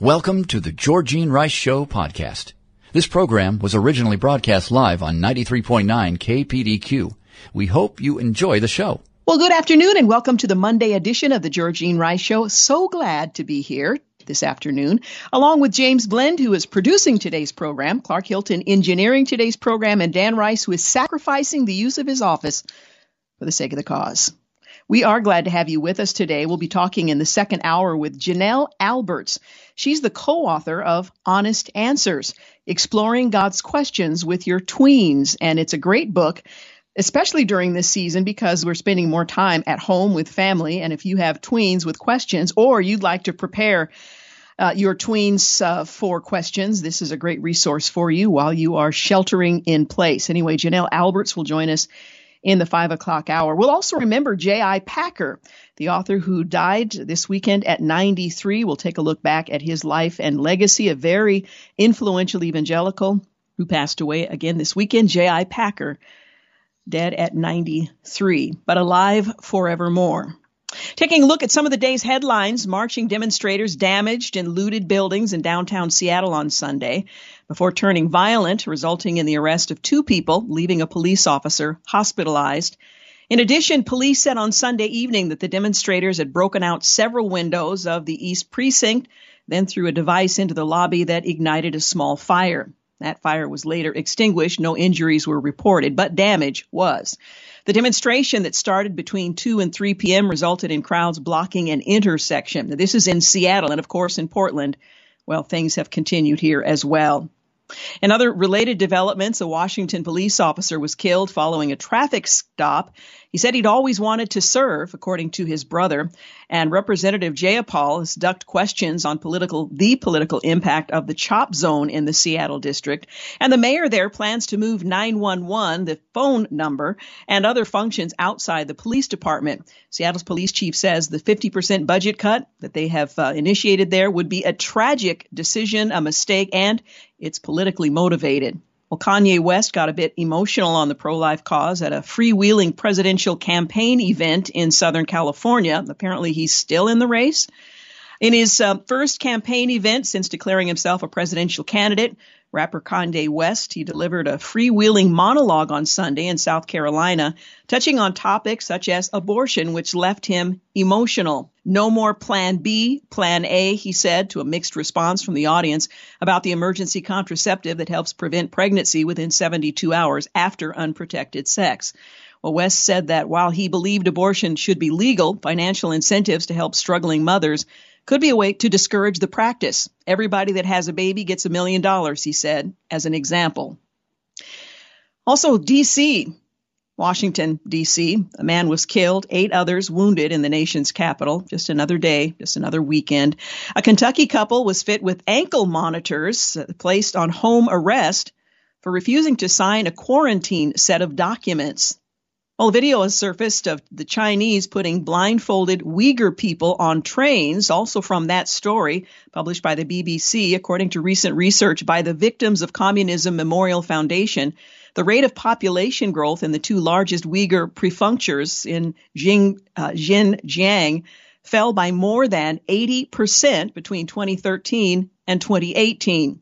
Welcome to the Georgene Rice Show podcast. This program was originally broadcast live on 93.9 KPDQ. We hope you enjoy the show. Well, good afternoon and welcome to the Monday edition of the Georgene Rice Show. So glad to be here this afternoon, along with James Blend, who is producing today's program, Clark Hilton engineering today's program, and Dan Rice, who is sacrificing the use of his office for the sake of the cause. We are glad to have you with us today. We'll be talking in the second hour with Janelle Alberts. She's the co author of Honest Answers Exploring God's Questions with Your Tweens. And it's a great book, especially during this season because we're spending more time at home with family. And if you have tweens with questions or you'd like to prepare uh, your tweens uh, for questions, this is a great resource for you while you are sheltering in place. Anyway, Janelle Alberts will join us in the five o'clock hour. We'll also remember J.I. Packer, the author who died this weekend at 93. We'll take a look back at his life and legacy, a very influential evangelical who passed away again this weekend. J.I. Packer, dead at 93, but alive forevermore. Taking a look at some of the day's headlines, marching demonstrators damaged and looted buildings in downtown Seattle on Sunday before turning violent, resulting in the arrest of two people, leaving a police officer hospitalized. In addition, police said on Sunday evening that the demonstrators had broken out several windows of the East Precinct, then threw a device into the lobby that ignited a small fire. That fire was later extinguished. No injuries were reported, but damage was. The demonstration that started between 2 and 3 p.m. resulted in crowds blocking an intersection. Now, this is in Seattle and, of course, in Portland. Well, things have continued here as well. In other related developments, a Washington police officer was killed following a traffic stop. He said he'd always wanted to serve, according to his brother. And Representative Jayapal has ducked questions on political, the political impact of the CHOP zone in the Seattle district. And the mayor there plans to move 911, the phone number, and other functions outside the police department. Seattle's police chief says the 50% budget cut that they have uh, initiated there would be a tragic decision, a mistake, and it's politically motivated. Well, Kanye West got a bit emotional on the pro life cause at a freewheeling presidential campaign event in Southern California. Apparently, he's still in the race. In his uh, first campaign event since declaring himself a presidential candidate, rapper Kanye West, he delivered a freewheeling monologue on Sunday in South Carolina, touching on topics such as abortion, which left him emotional. No more plan B, plan A, he said to a mixed response from the audience about the emergency contraceptive that helps prevent pregnancy within 72 hours after unprotected sex. Well, West said that while he believed abortion should be legal, financial incentives to help struggling mothers could be a way to discourage the practice. Everybody that has a baby gets a million dollars, he said, as an example. Also, D.C., Washington, D.C., a man was killed, eight others wounded in the nation's capital. Just another day, just another weekend. A Kentucky couple was fit with ankle monitors uh, placed on home arrest for refusing to sign a quarantine set of documents. Well, a video has surfaced of the Chinese putting blindfolded Uyghur people on trains, also from that story published by the BBC. According to recent research by the Victims of Communism Memorial Foundation, the rate of population growth in the two largest Uyghur prefectures in Jing, uh, Xinjiang fell by more than 80% between 2013 and 2018.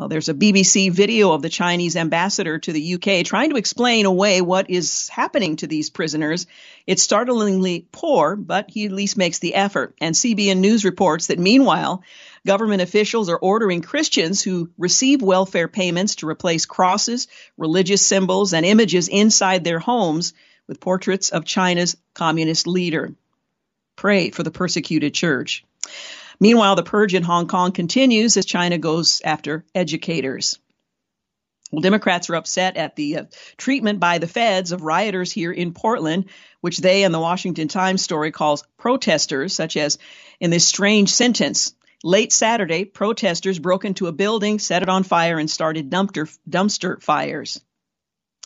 Well, there's a BBC video of the Chinese ambassador to the UK trying to explain away what is happening to these prisoners. It's startlingly poor, but he at least makes the effort. And CBN News reports that meanwhile, government officials are ordering Christians who receive welfare payments to replace crosses, religious symbols, and images inside their homes with portraits of China's communist leader. Pray for the persecuted church. Meanwhile, the purge in Hong Kong continues as China goes after educators. Well, Democrats are upset at the uh, treatment by the feds of rioters here in Portland, which they and the Washington Times story calls protesters, such as in this strange sentence. Late Saturday, protesters broke into a building, set it on fire, and started dumpster, dumpster fires.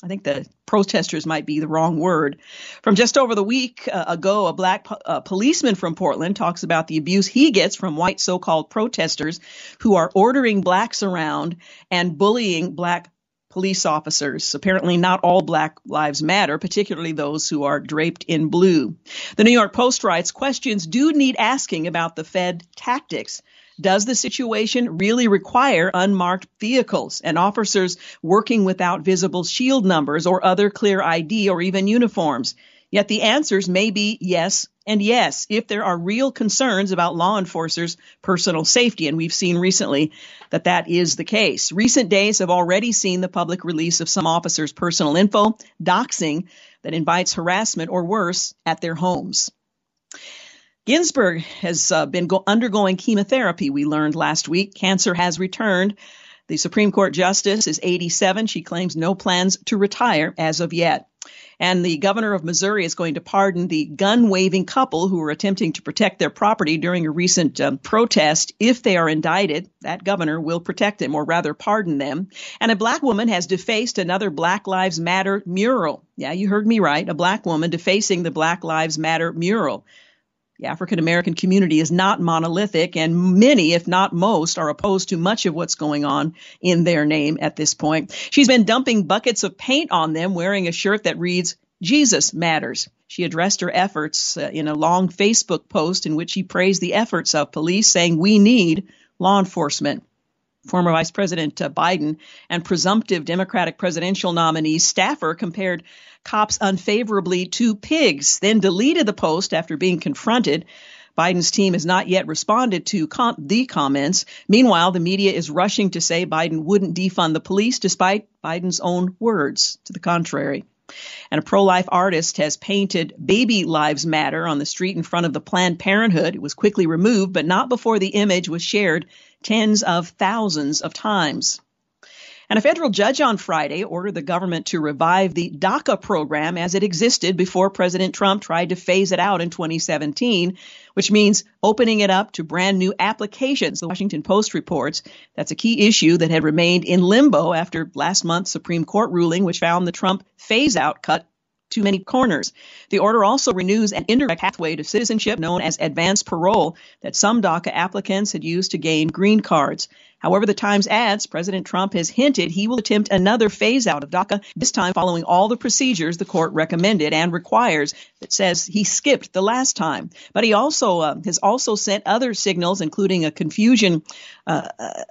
I think the protesters might be the wrong word. From just over the week uh, ago, a black po- policeman from Portland talks about the abuse he gets from white so called protesters who are ordering blacks around and bullying black police officers. Apparently, not all Black Lives Matter, particularly those who are draped in blue. The New York Post writes questions do need asking about the Fed tactics Does the situation really require unmarked vehicles and officers working without visible shield numbers or other clear ID or even uniforms? Yet the answers may be yes and yes if there are real concerns about law enforcers' personal safety. And we've seen recently that that is the case. Recent days have already seen the public release of some officers' personal info, doxing that invites harassment or worse at their homes. Ginsburg has uh, been go- undergoing chemotherapy, we learned last week. Cancer has returned. The Supreme Court Justice is 87. She claims no plans to retire as of yet. And the governor of Missouri is going to pardon the gun waving couple who were attempting to protect their property during a recent um, protest. If they are indicted, that governor will protect them, or rather pardon them. And a black woman has defaced another Black Lives Matter mural. Yeah, you heard me right. A black woman defacing the Black Lives Matter mural. The African American community is not monolithic, and many, if not most, are opposed to much of what's going on in their name at this point. She's been dumping buckets of paint on them wearing a shirt that reads, Jesus Matters. She addressed her efforts uh, in a long Facebook post in which she praised the efforts of police, saying, We need law enforcement. Former Vice President uh, Biden and presumptive Democratic presidential nominee staffer compared cops unfavorably to pigs, then deleted the post after being confronted. Biden's team has not yet responded to com- the comments. Meanwhile, the media is rushing to say Biden wouldn't defund the police despite Biden's own words to the contrary. And a pro life artist has painted Baby Lives Matter on the street in front of the Planned Parenthood. It was quickly removed, but not before the image was shared tens of thousands of times. And a federal judge on Friday ordered the government to revive the DACA program as it existed before President Trump tried to phase it out in 2017, which means opening it up to brand new applications. The Washington Post reports that's a key issue that had remained in limbo after last month's Supreme Court ruling, which found the Trump phase out cut too many corners. The order also renews an indirect pathway to citizenship known as advanced parole that some DACA applicants had used to gain green cards. However, the Times adds President Trump has hinted he will attempt another phase out of DACA, this time following all the procedures the court recommended and requires that says he skipped the last time. But he also uh, has also sent other signals, including a confusion uh, uh,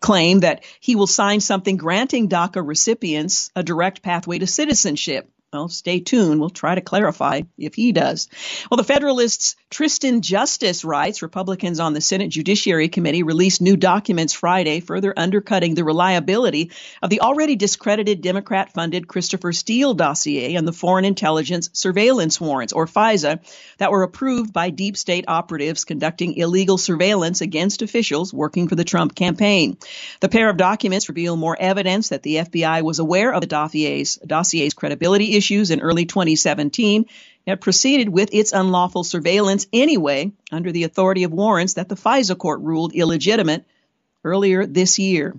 claim that he will sign something granting DACA recipients a direct pathway to citizenship. Well, stay tuned. We'll try to clarify if he does. Well, the Federalists' Tristan Justice writes Republicans on the Senate Judiciary Committee released new documents Friday, further undercutting the reliability of the already discredited Democrat funded Christopher Steele dossier and the Foreign Intelligence Surveillance Warrants, or FISA, that were approved by deep state operatives conducting illegal surveillance against officials working for the Trump campaign. The pair of documents reveal more evidence that the FBI was aware of the dossier's, dossier's credibility issues in early 2017. It proceeded with its unlawful surveillance anyway under the authority of warrants that the FISA court ruled illegitimate earlier this year.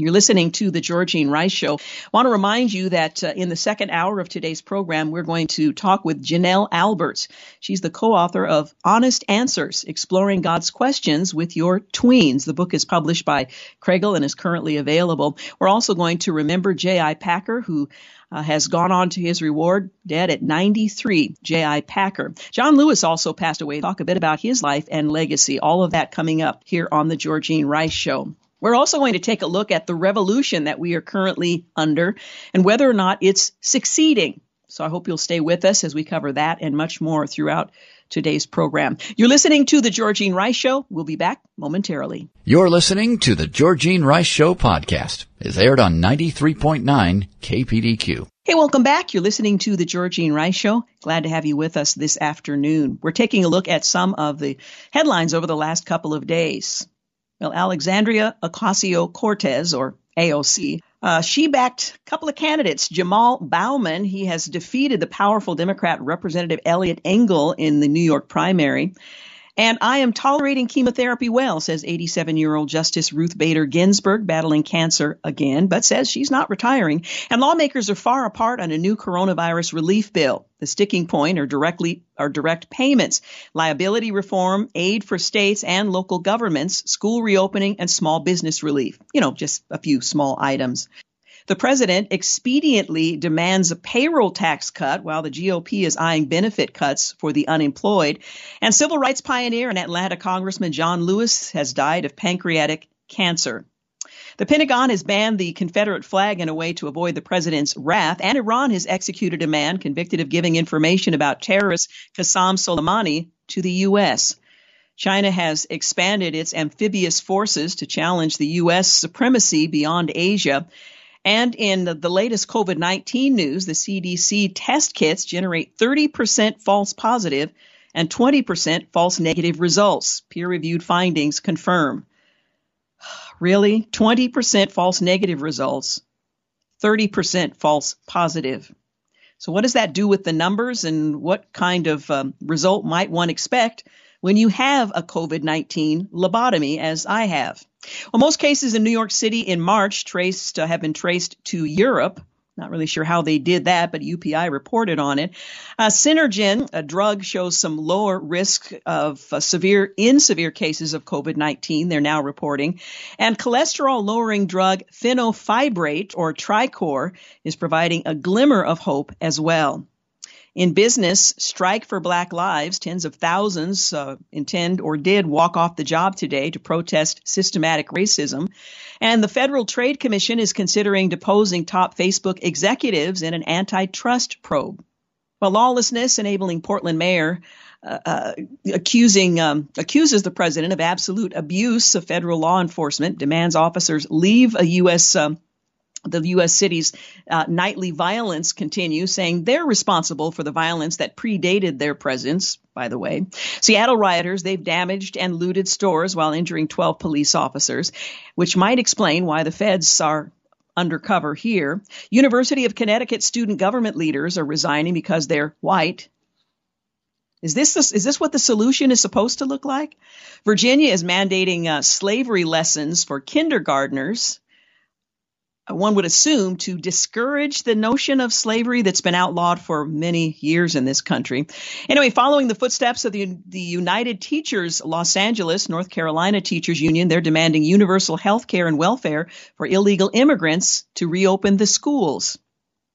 You're listening to the Georgene Rice Show. I want to remind you that uh, in the second hour of today's program, we're going to talk with Janelle Alberts. She's the co-author of Honest Answers, Exploring God's Questions with Your Tweens. The book is published by Kregel and is currently available. We're also going to remember J.I. Packer, who uh, has gone on to his reward, dead at 93, J.I. Packer. John Lewis also passed away. Talk a bit about his life and legacy. All of that coming up here on the Georgene Rice Show. We're also going to take a look at the revolution that we are currently under and whether or not it's succeeding. So I hope you'll stay with us as we cover that and much more throughout today's program. You're listening to The Georgene Rice Show. We'll be back momentarily. You're listening to The Georgene Rice Show podcast. It's aired on 93.9 KPDQ. Hey, welcome back. You're listening to The Georgene Rice Show. Glad to have you with us this afternoon. We're taking a look at some of the headlines over the last couple of days. Well, Alexandria Ocasio Cortez, or AOC, uh, she backed a couple of candidates. Jamal Bowman, he has defeated the powerful Democrat Representative Eliot Engel in the New York primary. And I am tolerating chemotherapy well, says 87 year old Justice Ruth Bader Ginsburg, battling cancer again, but says she's not retiring. And lawmakers are far apart on a new coronavirus relief bill. The sticking point are directly are direct payments, liability reform, aid for states and local governments, school reopening, and small business relief. You know, just a few small items. The president expediently demands a payroll tax cut while the GOP is eyeing benefit cuts for the unemployed. And civil rights pioneer and Atlanta Congressman John Lewis has died of pancreatic cancer. The Pentagon has banned the Confederate flag in a way to avoid the president's wrath, and Iran has executed a man convicted of giving information about terrorist Qasem Soleimani to the U.S. China has expanded its amphibious forces to challenge the U.S. supremacy beyond Asia. And in the latest COVID 19 news, the CDC test kits generate 30% false positive and 20% false negative results. Peer reviewed findings confirm. Really? 20% false negative results, 30% false positive. So, what does that do with the numbers, and what kind of um, result might one expect when you have a COVID 19 lobotomy, as I have? Well, most cases in New York City in March traced uh, have been traced to Europe. Not really sure how they did that, but UPI reported on it. Uh, Synairgen, a drug, shows some lower risk of uh, severe, in severe cases of COVID 19, they're now reporting. And cholesterol lowering drug fenofibrate, or Tricor, is providing a glimmer of hope as well. In business, strike for Black Lives. Tens of thousands uh, intend or did walk off the job today to protest systematic racism. And the Federal Trade Commission is considering deposing top Facebook executives in an antitrust probe. Well, lawlessness enabling Portland Mayor uh, uh, accusing um, accuses the president of absolute abuse of federal law enforcement, demands officers leave a U.S. Um, the U.S. city's uh, nightly violence continues, saying they're responsible for the violence that predated their presence, by the way. Seattle rioters, they've damaged and looted stores while injuring 12 police officers, which might explain why the feds are undercover here. University of Connecticut student government leaders are resigning because they're white. Is this, the, is this what the solution is supposed to look like? Virginia is mandating uh, slavery lessons for kindergartners one would assume to discourage the notion of slavery that's been outlawed for many years in this country. Anyway, following the footsteps of the, the United Teachers Los Angeles, North Carolina Teachers Union, they're demanding universal health care and welfare for illegal immigrants to reopen the schools.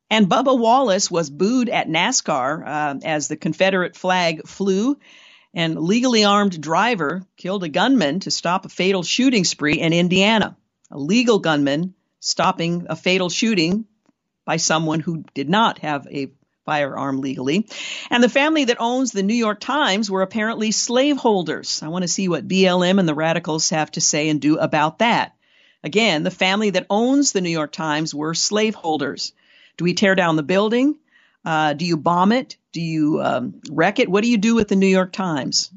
And Bubba Wallace was booed at NASCAR uh, as the Confederate flag flew. And legally armed driver killed a gunman to stop a fatal shooting spree in Indiana. A legal gunman stopping a fatal shooting by someone who did not have a firearm legally. And the family that owns the New York Times were apparently slaveholders. I want to see what BLM and the radicals have to say and do about that. Again, the family that owns the New York Times were slaveholders. Do we tear down the building? Uh, do you bomb it? Do you um, wreck it? What do you do with the New York Times?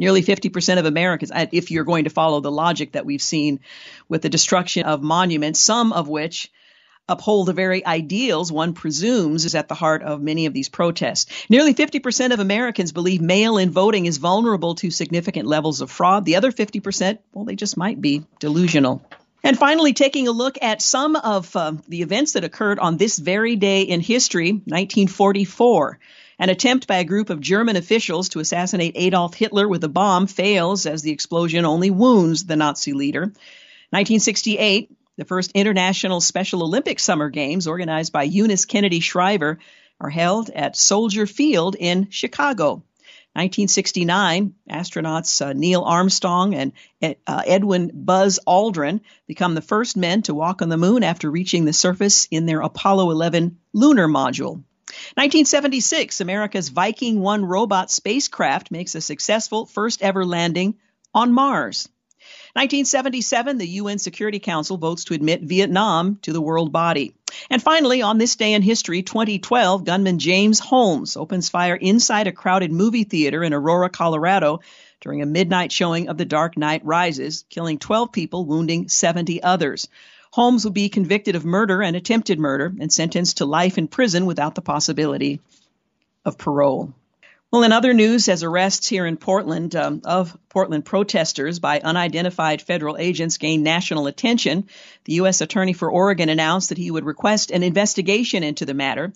Nearly 50% of Americans, if you're going to follow the logic that we've seen with the destruction of monuments, some of which uphold the very ideals one presumes is at the heart of many of these protests. Nearly 50% of Americans believe mail in voting is vulnerable to significant levels of fraud. The other 50%, well, they just might be delusional. And finally, taking a look at some of uh, the events that occurred on this very day in history, 1944. An attempt by a group of German officials to assassinate Adolf Hitler with a bomb fails as the explosion only wounds the Nazi leader. 1968, the first International Special Olympics Summer Games, organized by Eunice Kennedy Shriver, are held at Soldier Field in Chicago. 1969, astronauts uh, Neil Armstrong and uh, Edwin Buzz Aldrin become the first men to walk on the moon after reaching the surface in their Apollo 11 lunar module. 1976, America's Viking 1 robot spacecraft makes a successful first ever landing on Mars. 1977, the UN Security Council votes to admit Vietnam to the world body. And finally, on this day in history, 2012, gunman James Holmes opens fire inside a crowded movie theater in Aurora, Colorado during a midnight showing of The Dark Knight Rises, killing 12 people, wounding 70 others. Holmes will be convicted of murder and attempted murder and sentenced to life in prison without the possibility of parole. Well, in other news, as arrests here in Portland um, of Portland protesters by unidentified federal agents gained national attention, the U.S. Attorney for Oregon announced that he would request an investigation into the matter.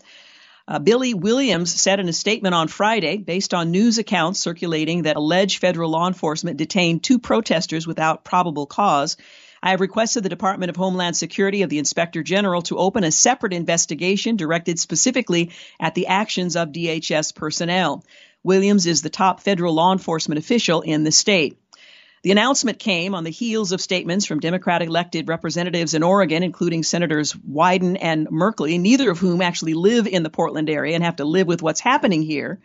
Uh, Billy Williams said in a statement on Friday, based on news accounts circulating that alleged federal law enforcement detained two protesters without probable cause, I have requested the Department of Homeland Security of the Inspector General to open a separate investigation directed specifically at the actions of DHS personnel. Williams is the top federal law enforcement official in the state. The announcement came on the heels of statements from Democratic elected representatives in Oregon, including Senators Wyden and Merkley, neither of whom actually live in the Portland area and have to live with what's happening here.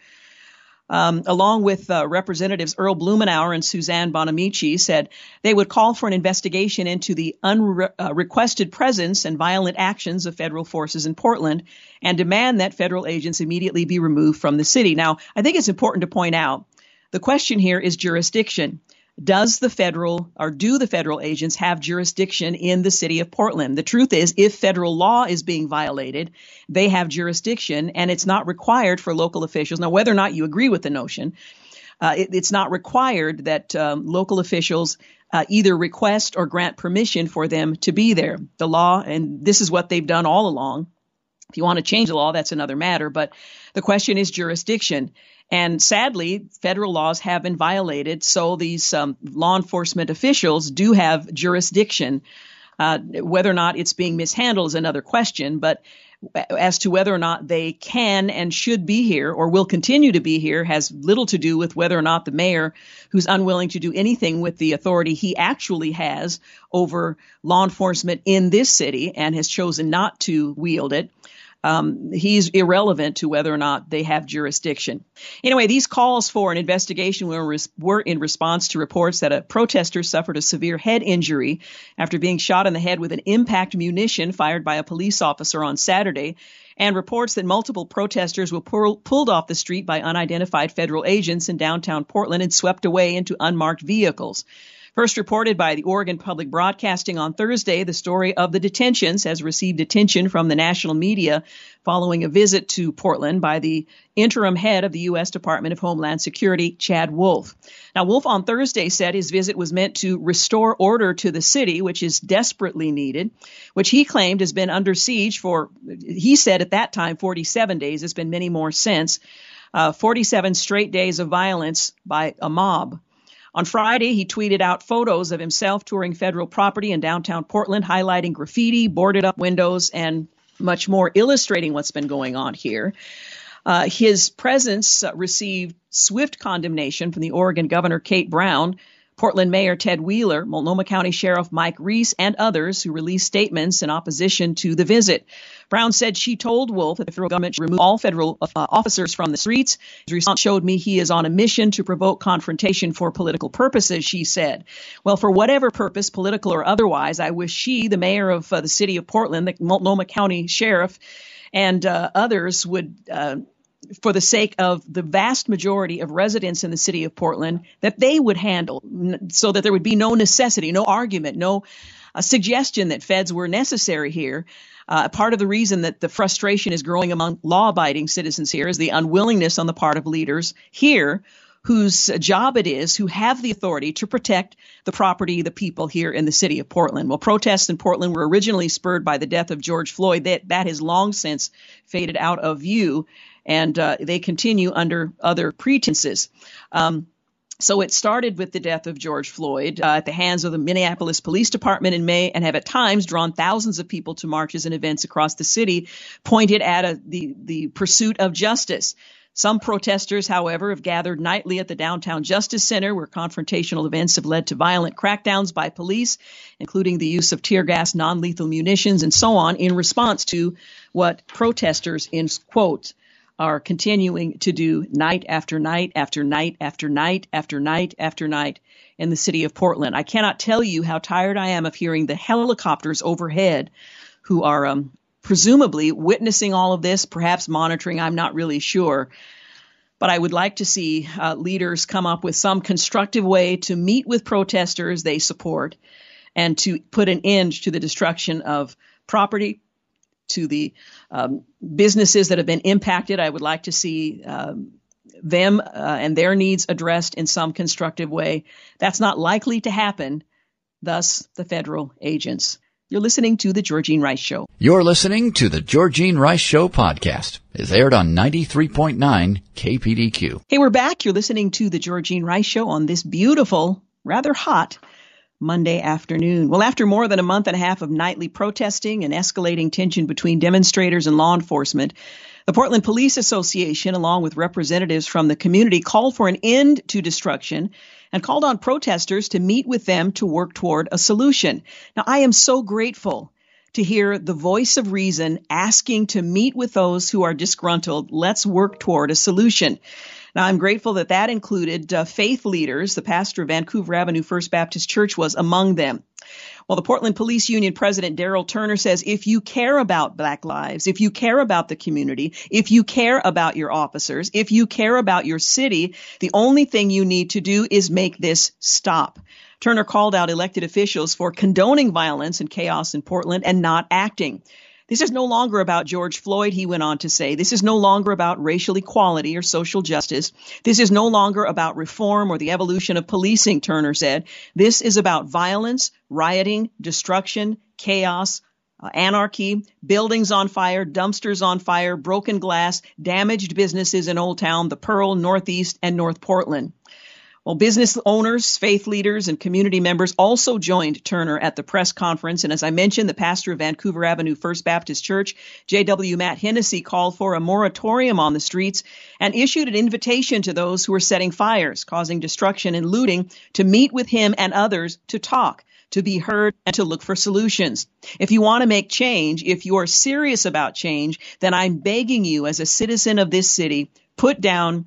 Um, along with uh, Representatives Earl Blumenauer and Suzanne Bonamici, said they would call for an investigation into the unrequested uh, presence and violent actions of federal forces in Portland and demand that federal agents immediately be removed from the city. Now, I think it's important to point out the question here is jurisdiction does the federal or do the federal agents have jurisdiction in the city of Portland? The truth is, if federal law is being violated, they have jurisdiction and it's not required for local officials. Now, whether or not you agree with the notion, uh, it, it's not required that um, local officials uh, either request or grant permission for them to be there. The law, and this is what they've done all along. If you want to change the law, that's another matter. But the question is jurisdiction. And sadly, federal laws have been violated, so these um, law enforcement officials do have jurisdiction. Uh, whether or not it's being mishandled is another question, but as to whether or not they can and should be here or will continue to be here has little to do with whether or not the mayor, who's unwilling to do anything with the authority he actually has over law enforcement in this city and has chosen not to wield it, um, he's irrelevant to whether or not they have jurisdiction. Anyway, these calls for an investigation were, res- were in response to reports that a protester suffered a severe head injury after being shot in the head with an impact munition fired by a police officer on Saturday and reports that multiple protesters were pull, pulled off the street by unidentified federal agents in downtown Portland and swept away into unmarked vehicles. First reported by the Oregon Public Broadcasting on Thursday, the story of the detentions has received attention from the national media following a visit to Portland by the interim head of the U.S. Department of Homeland Security, Chad Wolf. Now, Wolf on Thursday said his visit was meant to restore order to the city, which is desperately needed, which he claimed has been under siege for, he said at that time, 47 days. It's been many more since. Uh, 47 straight days of violence by a mob. On Friday, he tweeted out photos of himself touring federal property in downtown Portland, highlighting graffiti, boarded up windows, and much more, illustrating what's been going on here. Uh, his presence received swift condemnation from the Oregon Governor Kate Brown, Portland Mayor Ted Wheeler, Multnomah County Sheriff Mike Reese, and others who released statements in opposition to the visit. Brown said she told Wolf that the federal government should remove all federal uh, officers from the streets. His response showed me he is on a mission to provoke confrontation for political purposes, she said. Well, for whatever purpose, political or otherwise, I wish she, the mayor of uh, the city of Portland, the Multnomah County Sheriff, and uh, others would uh, for the sake of the vast majority of residents in the city of Portland, that they would handle so that there would be no necessity, no argument, no uh, suggestion that feds were necessary here. Uh, part of the reason that the frustration is growing among law abiding citizens here is the unwillingness on the part of leaders here whose job it is, who have the authority to protect the property, the people here in the city of Portland. Well, protests in Portland were originally spurred by the death of George Floyd. That, that has long since faded out of view and uh, they continue under other pretenses. Um, so it started with the death of George Floyd uh, at the hands of the Minneapolis Police Department in May, and have at times drawn thousands of people to marches and events across the city, pointed at a, the the pursuit of justice. Some protesters, however, have gathered nightly at the downtown Justice Center, where confrontational events have led to violent crackdowns by police, including the use of tear gas, non lethal munitions, and so on, in response to what protesters, in quotes, are continuing to do night after night after night after night after night after night in the city of Portland. I cannot tell you how tired I am of hearing the helicopters overhead who are um, presumably witnessing all of this, perhaps monitoring, I'm not really sure. But I would like to see uh, leaders come up with some constructive way to meet with protesters they support and to put an end to the destruction of property, to the um, businesses that have been impacted. I would like to see um, them uh, and their needs addressed in some constructive way. That's not likely to happen, thus, the federal agents. You're listening to The Georgene Rice Show. You're listening to The Georgene Rice Show podcast. It's aired on 93.9 KPDQ. Hey, we're back. You're listening to The Georgene Rice Show on this beautiful, rather hot Monday afternoon. Well, after more than a month and a half of nightly protesting and escalating tension between demonstrators and law enforcement, the Portland Police Association, along with representatives from the community, called for an end to destruction and called on protesters to meet with them to work toward a solution. Now, I am so grateful to hear the voice of reason asking to meet with those who are disgruntled. Let's work toward a solution. Now, I'm grateful that that included uh, faith leaders. The pastor of Vancouver Avenue First Baptist Church was among them. Well, the Portland Police Union President Daryl Turner says if you care about black lives, if you care about the community, if you care about your officers, if you care about your city, the only thing you need to do is make this stop. Turner called out elected officials for condoning violence and chaos in Portland and not acting. This is no longer about George Floyd, he went on to say. This is no longer about racial equality or social justice. This is no longer about reform or the evolution of policing, Turner said. This is about violence, rioting, destruction, chaos, uh, anarchy, buildings on fire, dumpsters on fire, broken glass, damaged businesses in Old Town, the Pearl, Northeast, and North Portland. Well, business owners, faith leaders, and community members also joined Turner at the press conference. And as I mentioned, the pastor of Vancouver Avenue First Baptist Church, J.W. Matt Hennessee, called for a moratorium on the streets and issued an invitation to those who are setting fires, causing destruction and looting, to meet with him and others to talk to be heard and to look for solutions. If you want to make change, if you are serious about change, then I'm begging you as a citizen of this city, put down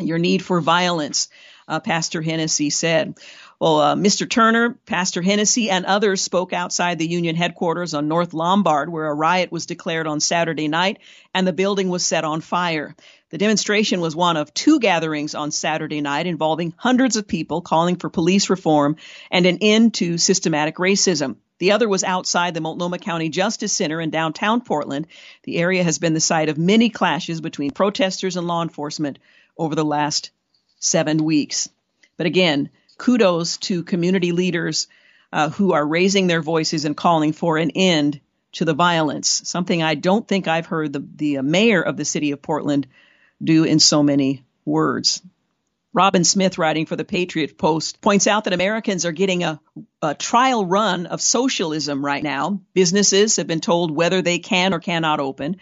your need for violence uh, Pastor Hennessee said. Well, uh, Mr. Turner, Pastor Hennessee, and others spoke outside the union headquarters on North Lombard, where a riot was declared on Saturday night and the building was set on fire. The demonstration was one of two gatherings on Saturday night involving hundreds of people calling for police reform and an end to systematic racism. The other was outside the Multnomah County Justice Center in downtown Portland. The area has been the site of many clashes between protesters and law enforcement over the last seven weeks. But again, kudos to community leaders uh, who are raising their voices and calling for an end to the violence, something I don't think I've heard the, the mayor of the city of Portland do in so many words. Robin Smith, writing for the Patriot Post, points out that Americans are getting a, a, trial run of socialism right now. Businesses have been told whether they can or cannot open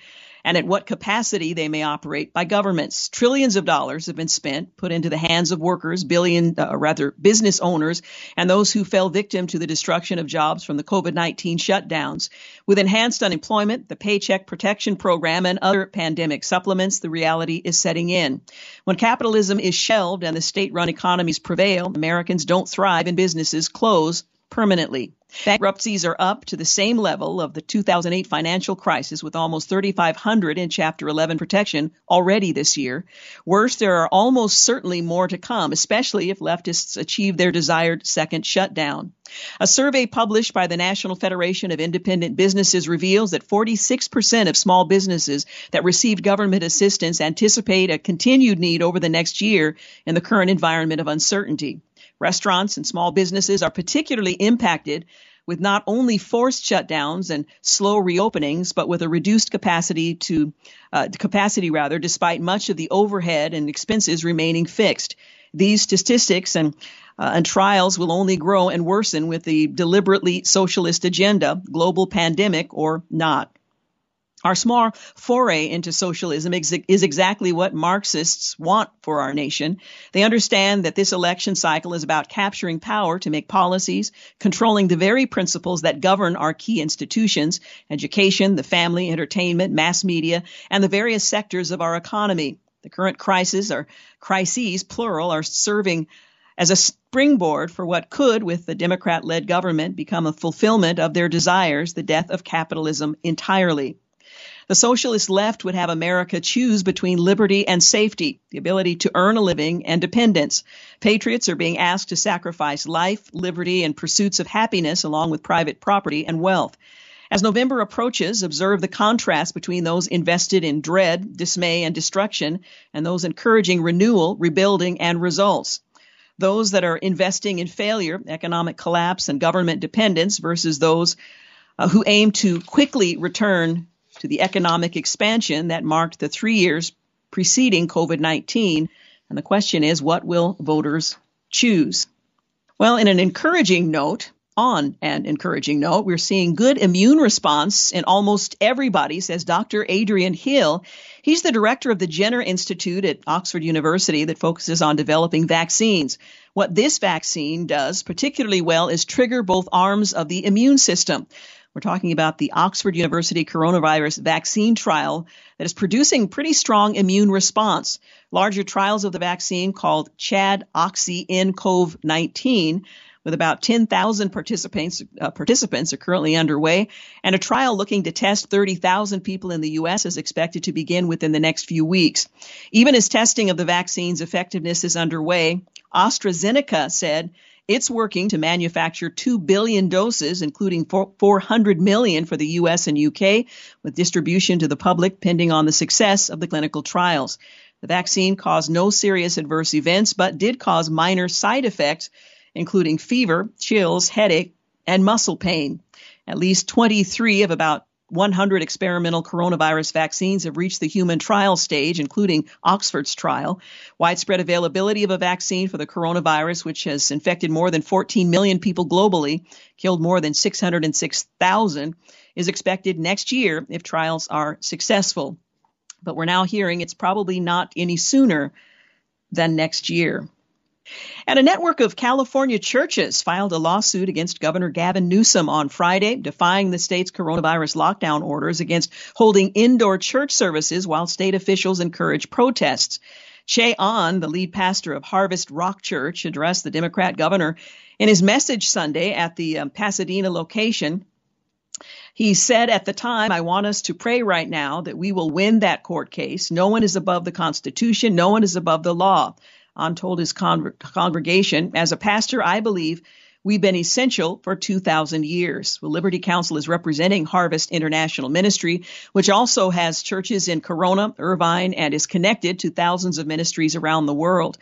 and at what capacity they may operate by governments. Trillions of dollars have been spent, put into the hands of workers, billion, uh, rather business owners, and those who fell victim to the destruction of jobs from the COVID-19 shutdowns. With enhanced unemployment, the Paycheck Protection Program, and other pandemic supplements, the reality is setting in. When capitalism is shelved and the state-run economies prevail, Americans don't thrive and businesses close permanently. Bankruptcies are up to the same level of the 2008 financial crisis with almost 3,500 in Chapter 11 protection already this year. Worse, there are almost certainly more to come, especially if leftists achieve their desired second shutdown. A survey published by the National Federation of Independent Businesses reveals that 46% of small businesses that received government assistance anticipate a continued need over the next year in the current environment of uncertainty. Restaurants and small businesses are particularly impacted with not only forced shutdowns and slow reopenings, but with a reduced capacity to uh, capacity rather, despite much of the overhead and expenses remaining fixed. These statistics and uh, and trials will only grow and worsen with the deliberately socialist agenda, global pandemic or not. Our small foray into socialism is exactly what Marxists want for our nation. They understand that this election cycle is about capturing power to make policies, controlling the very principles that govern our key institutions, education, the family, entertainment, mass media, and the various sectors of our economy. The current crises or crises, plural, are serving as a springboard for what could, with the Democrat led government, become a fulfillment of their desires, the death of capitalism entirely. The socialist left would have America choose between liberty and safety, the ability to earn a living and dependence. Patriots are being asked to sacrifice life, liberty, and pursuits of happiness along with private property and wealth. As November approaches, observe the contrast between those invested in dread, dismay, and destruction and those encouraging renewal, rebuilding, and results. Those that are investing in failure, economic collapse, and government dependence versus those uh, who aim to quickly return to the economic expansion that marked the three years preceding COVID 19. And the question is, what will voters choose? Well, in an encouraging note, on an encouraging note, we're seeing good immune response in almost everybody, says Dr. Adrian Hill. He's the director of the Jenner Institute at Oxford University that focuses on developing vaccines. What this vaccine does particularly well is trigger both arms of the immune system. We're talking about the Oxford University coronavirus vaccine trial that is producing pretty strong immune response. Larger trials of the vaccine called Chad Oxy NCOV 19 with about 10,000 participants uh, participants are currently underway, and a trial looking to test 30,000 people in the U.S. is expected to begin within the next few weeks. Even as testing of the vaccine's effectiveness is underway, AstraZeneca said it's working to manufacture 2 billion doses, including 400 million for the U.S. and UK, with distribution to the public pending on the success of the clinical trials. The vaccine caused no serious adverse events, but did cause minor side effects including fever, chills, headache, and muscle pain. At least 23 of about 100 experimental coronavirus vaccines have reached the human trial stage, including Oxford's trial. Widespread availability of a vaccine for the coronavirus, which has infected more than 14 million people globally, killed more than 606,000, is expected next year if trials are successful. But we're now hearing it's probably not any sooner than next year. And a network of California churches filed a lawsuit against Governor Gavin Newsom on Friday, defying the state's coronavirus lockdown orders against holding indoor church services while state officials encourage protests. Che Ahn, the lead pastor of Harvest Rock Church, addressed the Democrat governor in his message Sunday at the um, Pasadena location. He said at the time, I want us to pray right now that we will win that court case. No one is above the Constitution. No one is above the law. Ahn told his con- congregation, As a pastor, I believe we've been essential for 2,000 years. Well, Liberty Counsel is representing Harvest International Ministry, which also has churches in Corona, Irvine, and is connected to thousands of ministries around the world.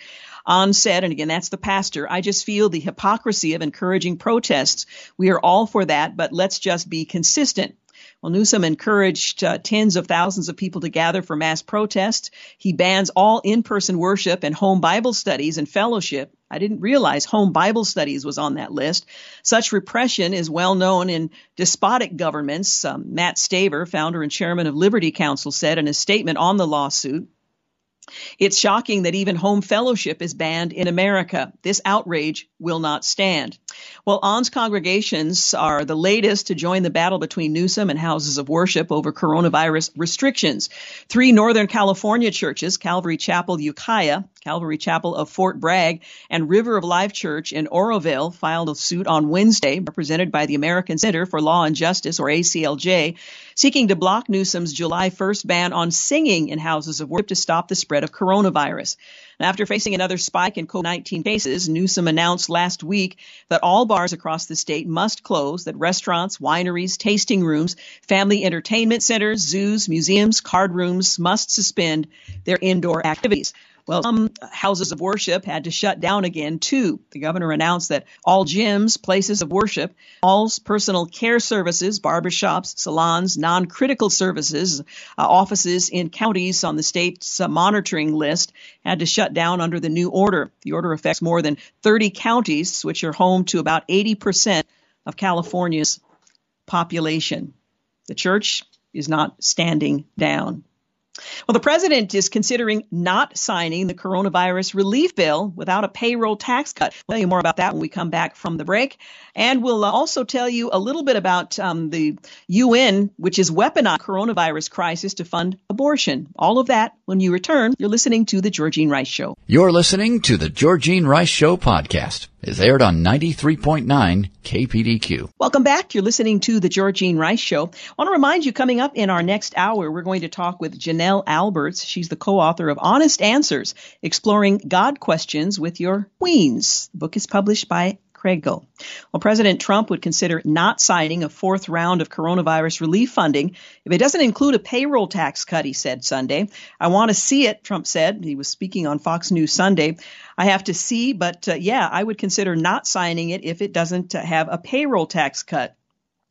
Ahn said, and again, that's the pastor, I just feel the hypocrisy of encouraging protests. We are all for that, but let's just be consistent. Well, Newsom encouraged uh, tens of thousands of people to gather for mass protest. He bans all in-person worship and home Bible studies and fellowship. I didn't realize home Bible studies was on that list. Such repression is well known in despotic governments. Um, Matt Staver, founder and chairman of Liberty Counsel, said in a statement on the lawsuit. It's shocking that even home fellowship is banned in America. This outrage will not stand. Well, Ahn's congregations are the latest to join the battle between Newsom and houses of worship over coronavirus restrictions. Three Northern California churches, Calvary Chapel Ukiah, Calvary Chapel of Fort Bragg, and River of Life Church in Oroville filed a suit on Wednesday, represented by the American Center for Law and Justice, or ACLJ, seeking to block Newsom's July 1st ban on singing in houses of worship to stop the spread of coronavirus. After facing another spike in COVID-19 cases, Newsom announced last week that all bars across the state must close, that restaurants, wineries, tasting rooms, family entertainment centers, zoos, museums, card rooms must suspend their indoor activities. Well, some houses of worship had to shut down again, too. The governor announced that all gyms, places of worship, malls, personal care services, barbershops, salons, non critical services, uh, offices in counties on the state's uh, monitoring list had to shut down under the new order. The order affects more than 30 counties, which are home to about 80% of California's population. The church is not standing down. Well, the president is considering not signing the coronavirus relief bill without a payroll tax cut. We'll tell you more about that when we come back from the break. And we'll also tell you a little bit about um, the UN, which is weaponized coronavirus crisis to fund abortion. All of that when you return. You're listening to The Georgene Rice Show. You're listening to The Georgene Rice Show podcast is aired on 93.9 KPDQ. Welcome back. You're listening to The Georgene Rice Show. I want to remind you coming up in our next hour, we're going to talk with Janelle Alberts. She's the co-author of Honest Answers, Exploring God Questions with Your Tweens. The book is published by Kregel. Well, President Trump would consider not signing a fourth round of coronavirus relief funding if it doesn't include a payroll tax cut, he said Sunday. I want to see it, Trump said. He was speaking on Fox News Sunday. I have to see, but uh, yeah, I would consider not signing it if it doesn't uh, have a payroll tax cut.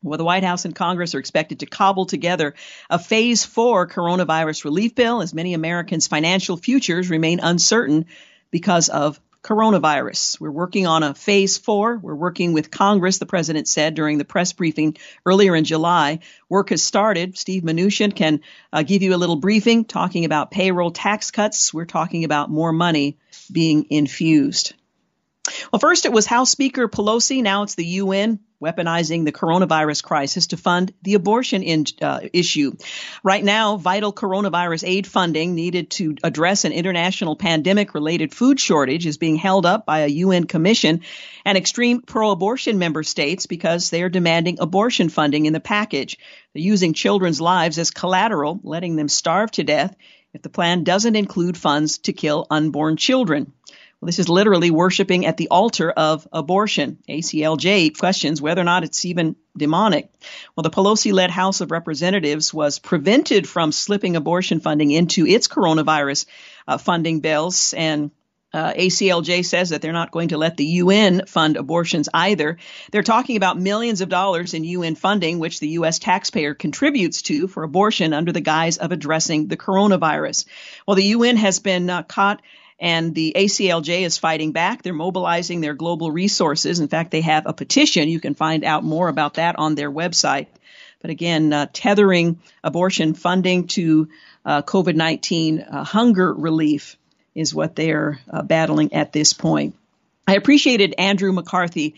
Well, the White House and Congress are expected to cobble together a phase four coronavirus relief bill as many Americans' financial futures remain uncertain because of coronavirus. We're working on a phase four. We're working with Congress, the president said during the press briefing earlier in July. Work has started. Steve Mnuchin can uh, give you a little briefing talking about payroll tax cuts. We're talking about more money being infused. Well, first it was House Speaker Pelosi. Now it's the UN weaponizing the coronavirus crisis to fund the abortion in, uh, issue. Right now, vital coronavirus aid funding needed to address an international pandemic related food shortage is being held up by a UN commission and extreme pro abortion member states because they are demanding abortion funding in the package. They're using children's lives as collateral, letting them starve to death if the plan doesn't include funds to kill unborn children. Well, this is literally worshiping at the altar of abortion. ACLJ questions whether or not it's even demonic. Well, the Pelosi led House of Representatives was prevented from slipping abortion funding into its coronavirus uh, funding bills and uh, ACLJ says that they're not going to let the UN fund abortions either. They're talking about millions of dollars in UN funding, which the U.S. taxpayer contributes to for abortion under the guise of addressing the coronavirus. Well, the UN has been uh, caught and the ACLJ is fighting back. They're mobilizing their global resources. In fact, they have a petition. You can find out more about that on their website. But again, uh, tethering abortion funding to uh, COVID 19 uh, hunger relief is what they're uh, battling at this point. I appreciated Andrew McCarthy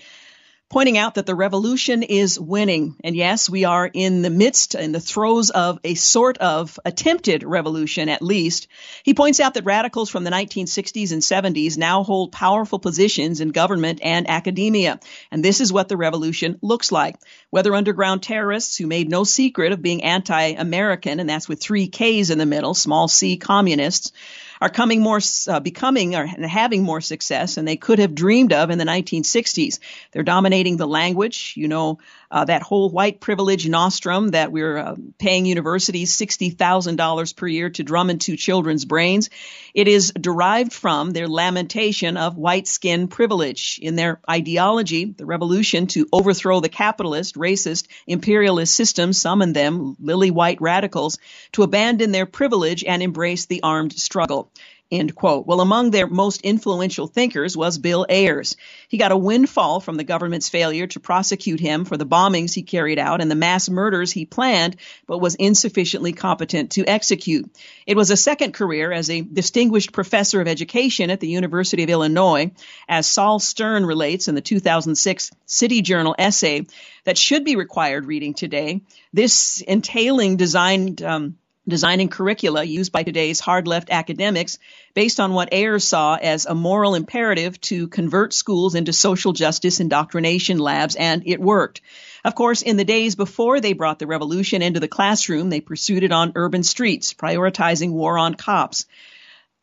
pointing out that the revolution is winning. And yes, we are in the midst, in the throes of a sort of attempted revolution, at least. He points out that radicals from the 1960s and 70s now hold powerful positions in government and academia. And this is what the revolution looks like. Whether underground terrorists who made no secret of being anti-American, and that's with three Ks in the middle, small c communists, are coming more, uh, becoming or having more success than they could have dreamed of in the 1960s. They're dominating the language. You know, uh, that whole white privilege nostrum that we're uh, paying universities $60,000 per year to drum into children's brains. It is derived from their lamentation of white skin privilege. In their ideology, the revolution to overthrow the capitalist, racist, imperialist system summoned them, lily white radicals, to abandon their privilege and embrace the armed struggle. End quote. Well, among their most influential thinkers was Bill Ayers. He got a windfall from the government's failure to prosecute him for the bombings he carried out and the mass murders he planned, but was insufficiently competent to execute. It was a second career as a distinguished professor of education at the University of Illinois, as Sol Stern relates in the 2006 City Journal essay that should be required reading today. This entailing designed um, designing curricula used by today's hard left academics based on what Ayers saw as a moral imperative to convert schools into social justice indoctrination labs, and it worked. Of course, in the days before they brought the revolution into the classroom, they pursued it on urban streets, prioritizing war on cops.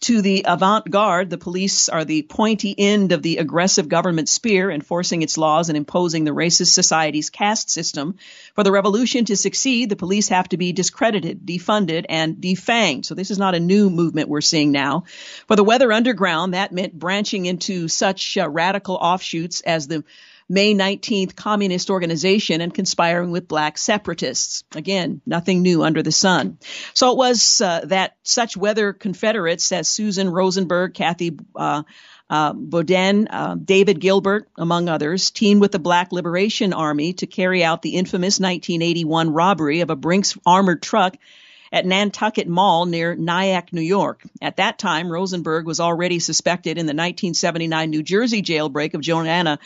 To the avant garde, the police are the pointy end of the aggressive government spear, enforcing its laws and imposing the racist society's caste system. For the revolution to succeed, the police have to be discredited, defunded, and defanged. So this is not a new movement we're seeing now. For the Weather Underground, that meant branching into such uh, radical offshoots as the May 19th communist organization and conspiring with black separatists. Again, nothing new under the sun. So it was uh, that such weather Confederates as Susan Rosenberg, Kathy uh, uh, uh, David Gilbert, among others, teamed with the Black Liberation Army to carry out the infamous 1981 robbery of a Brinks armored truck at Nanuet Mall near Nyack, New York. At that time, Rosenberg was already suspected in the 1979 New Jersey jailbreak of Joanna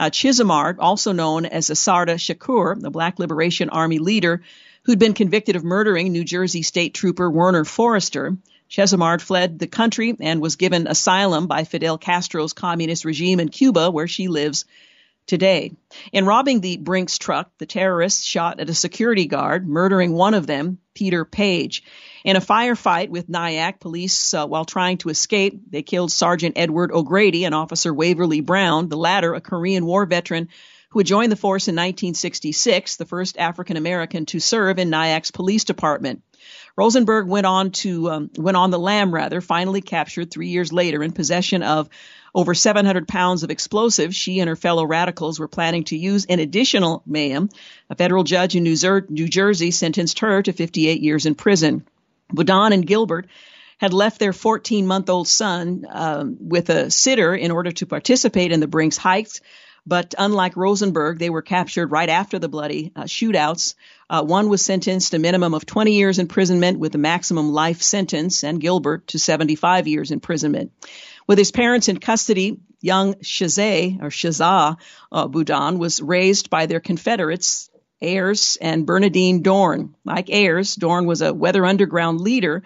uh, also known as Assata Shakur, the Black Liberation Army leader, who'd been convicted of murdering New Jersey State Trooper Werner Foerster. Chesimard fled the country and was given asylum by Fidel Castro's communist regime in Cuba, where she lives today. In robbing the Brinks truck, the terrorists shot at a security guard, murdering one of them, Peter Page. In a firefight with Nyack police uh, while trying to escape, they killed Sergeant Edward O'Grady and Officer Waverly Brown, the latter a Korean War veteran who had joined the force in 1966, the first African American to serve in Nyack's police department. Rosenberg went on to um, went on the lam rather, finally captured three years later in possession of over 700 pounds of explosives she and her fellow radicals were planning to use in additional mayhem. A federal judge in New, Zer- New Jersey sentenced her to 58 years in prison. Boudin and Gilbert had left their 14 month old son um, with a sitter in order to participate in the Brinks hikes. But unlike Rosenberg, they were captured right after the bloody uh, shootouts. Uh, one was sentenced to a minimum of 20 years imprisonment with a maximum life sentence, and Gilbert to 75 years imprisonment. With his parents in custody, young Shazay or Shazah uh, Boudin was raised by their Confederates, Ayers and Bernardine Dohrn. Like Ayers, Dohrn was a Weather Underground leader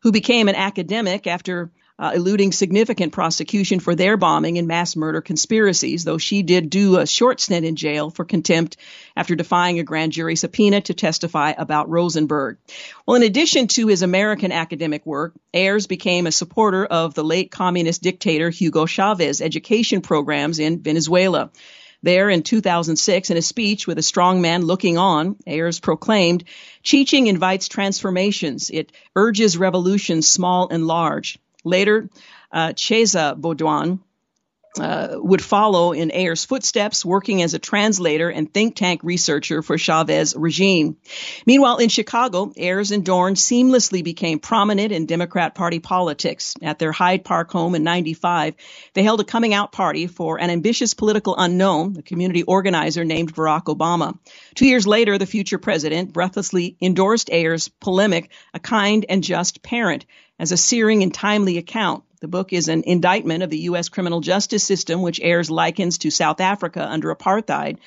who became an academic after uh, eluding significant prosecution for their bombing and mass murder conspiracies, though she did do a short stint in jail for contempt after defying a grand jury subpoena to testify about Rosenberg. Well, in addition to his American academic work, Ayers became a supporter of the late communist dictator Hugo Chavez education programs in Venezuela. There in 2006, in a speech with a strong man looking on, Ayers proclaimed, Teaching invites transformations. It urges revolutions small and large. Later, uh, Chesa Boudin uh, would follow in Ayers' footsteps, working as a translator and think tank researcher for Chavez regime. Meanwhile, in Chicago, Ayers and Dohrn seamlessly became prominent in Democrat Party politics. At their Hyde Park home in 95, they held a coming out party for an ambitious political unknown, a community organizer named Barack Obama. Two years later, the future president breathlessly endorsed Ayers' polemic, A Kind and Just Parent, as a searing and timely account. The book is an indictment of the U.S. criminal justice system, which Ayers likens to South Africa under apartheid.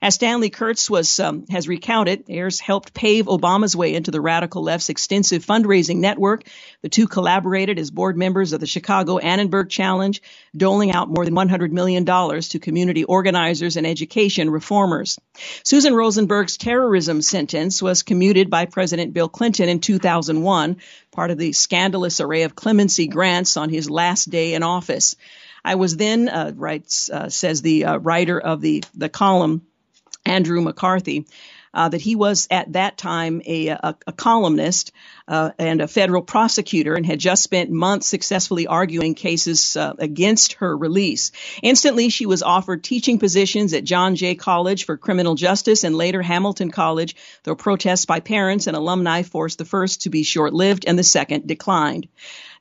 As Stanley Kurtz was um, has recounted, Ayers helped pave Obama's way into the radical left's extensive fundraising network. The two collaborated as board members of the Chicago Annenberg Challenge, doling out more than $100 million to community organizers and education reformers. Susan Rosenberg's terrorism sentence was commuted by President Bill Clinton in 2001, part of the scandalous array of clemency grants on his last day in office. I was then, uh, writes, uh, says the uh, writer of the, the column, Andrew McCarthy, uh, that he was at that time a, a, a columnist uh, and a federal prosecutor and had just spent months successfully arguing cases uh, against her release. Instantly, she was offered teaching positions at John Jay College for Criminal Justice and later Hamilton College, though protests by parents and alumni forced the first to be short lived and the second declined.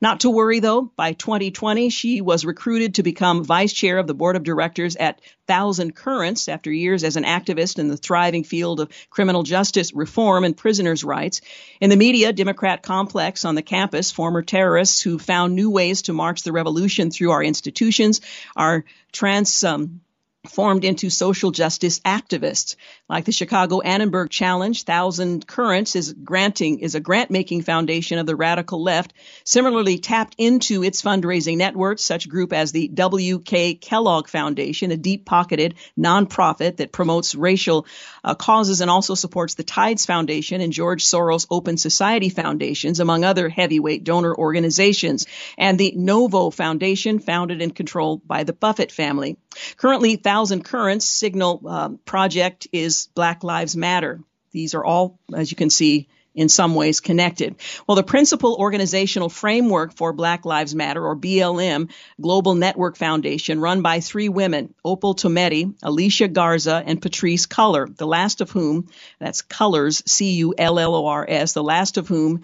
Not to worry though, by 2020, she was recruited to become vice chair of the board of directors at Thousand Currents after years as an activist in the thriving field of criminal justice reform and prisoners' rights. In the media, Democrat complex on the campus, former terrorists who found new ways to march the revolution through our institutions are trans, um, formed into social justice activists. Like the Chicago Annenberg Challenge, Thousand Currents is granting is a grant making foundation of the radical left. Similarly, tapped into its fundraising networks, such group as the W.K. Kellogg Foundation, a deep pocketed nonprofit that promotes racial uh, causes and also supports the Tides Foundation and George Soros Open Society Foundations, among other heavyweight donor organizations, and the Novo Foundation, founded and controlled by the Buffett family. Currently, Thousand Currents Signal um, project is Black Lives Matter. These are all, as you can see, in some ways connected. Well, the principal organizational framework for Black Lives Matter, or BLM, Global Network Foundation, run by three women, Opal Tometi, Alicia Garza, and Patrisse Cullors, the last of whom, that's Cullors, C-U-L-L-O-R-S, the last of whom,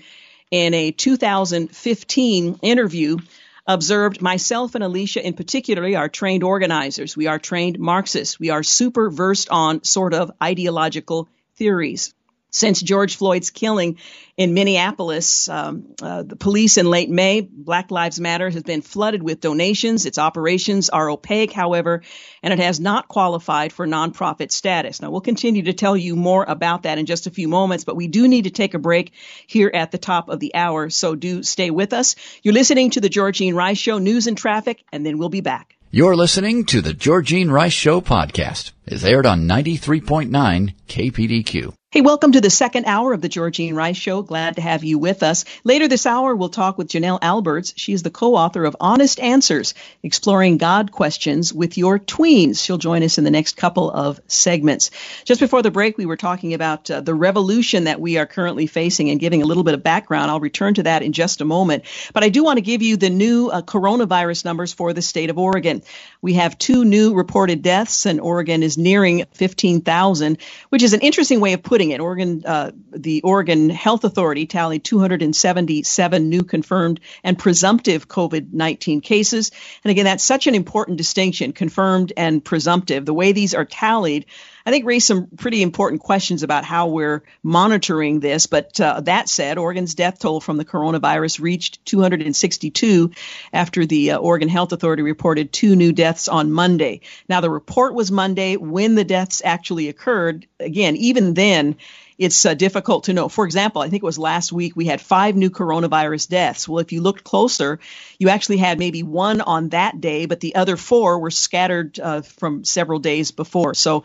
in a 2015 interview, observed myself and Alicia in particular are trained organizers. We are trained Marxists. We are super versed on sort of ideological theories. Since George Floyd's killing in Minneapolis, um, uh, the police in late May, Black Lives Matter has been flooded with donations. Its operations are opaque, however, and it has not qualified for nonprofit status. Now, we'll continue to tell you more about that in just a few moments, but we do need to take a break here at the top of the hour, so do stay with us. You're listening to the Georgene Rice Show, News and Traffic, and then we'll be back. You're listening to the Georgene Rice Show podcast. It's aired on 93.9 KPDQ. Hey, welcome to the second hour of the Georgene Rice Show. Glad to have you with us. Later this hour, we'll talk with Janelle Alberts. She's the co-author of Honest Answers, Exploring God Questions with Your Tweens. She'll join us in the next couple of segments. Just before the break, we were talking about uh, the revolution that we are currently facing and giving a little bit of background. I'll return to that in just a moment. But I do want to give you the new uh, coronavirus numbers for the state of Oregon. We have two new reported deaths, and Oregon is nearing 15,000, which is an interesting way of putting putting it. Oregon, uh, the Oregon Health Authority tallied 277 new confirmed and presumptive COVID-19 cases. And again, that's such an important distinction, confirmed and presumptive. The way these are tallied I think raised some pretty important questions about how we're monitoring this. But uh, that said, Oregon's death toll from the coronavirus reached 262 after the uh, Oregon Health Authority reported two new deaths on Monday. Now, the report was Monday. When the deaths actually occurred, again, even then, it's uh, difficult to know. For example, I think it was last week we had five new coronavirus deaths. Well, if you looked closer, you actually had maybe one on that day, but the other four were scattered uh, from several days before. So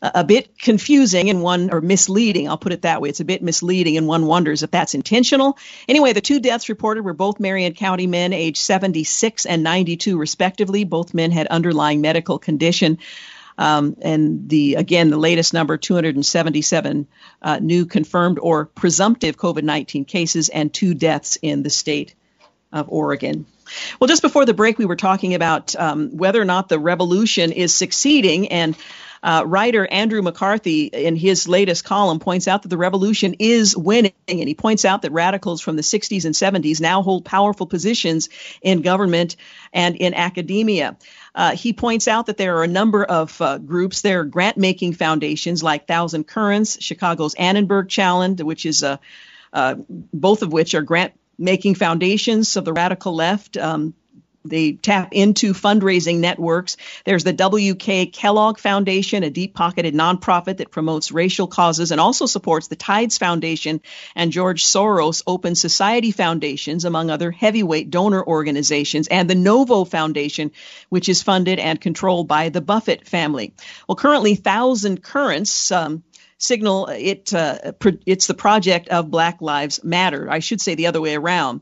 a bit confusing and one or misleading. I'll put it that way. It's a bit misleading and one wonders if that's intentional. Anyway, the two deaths reported were both Marion County men aged 76 and 92 respectively. Both men had underlying medical condition. Um, and the again the latest number 277 uh, new confirmed or presumptive COVID-19 cases and two deaths in the state of Oregon. Well, just before the break, we were talking about um, whether or not the revolution is succeeding and uh, writer Andrew McCarthy, in his latest column, points out that the revolution is winning. And he points out that radicals from the 60s and 70s now hold powerful positions in government and in academia. Uh, he points out that there are a number of uh, groups. There are grant making foundations like Thousand Currents, Chicago's Annenberg Challenge, which is a uh, both of which are grant making foundations of the radical left. Um, they tap into fundraising networks. There's the W.K. Kellogg Foundation, a deep pocketed nonprofit that promotes racial causes and also supports the Tides Foundation and George Soros Open Society Foundations, among other heavyweight donor organizations, and the Novo Foundation, which is funded and controlled by the Buffett family. Well, currently, Thousand Currents, um, signal it uh, it's the project of Black Lives Matter. I should say the other way around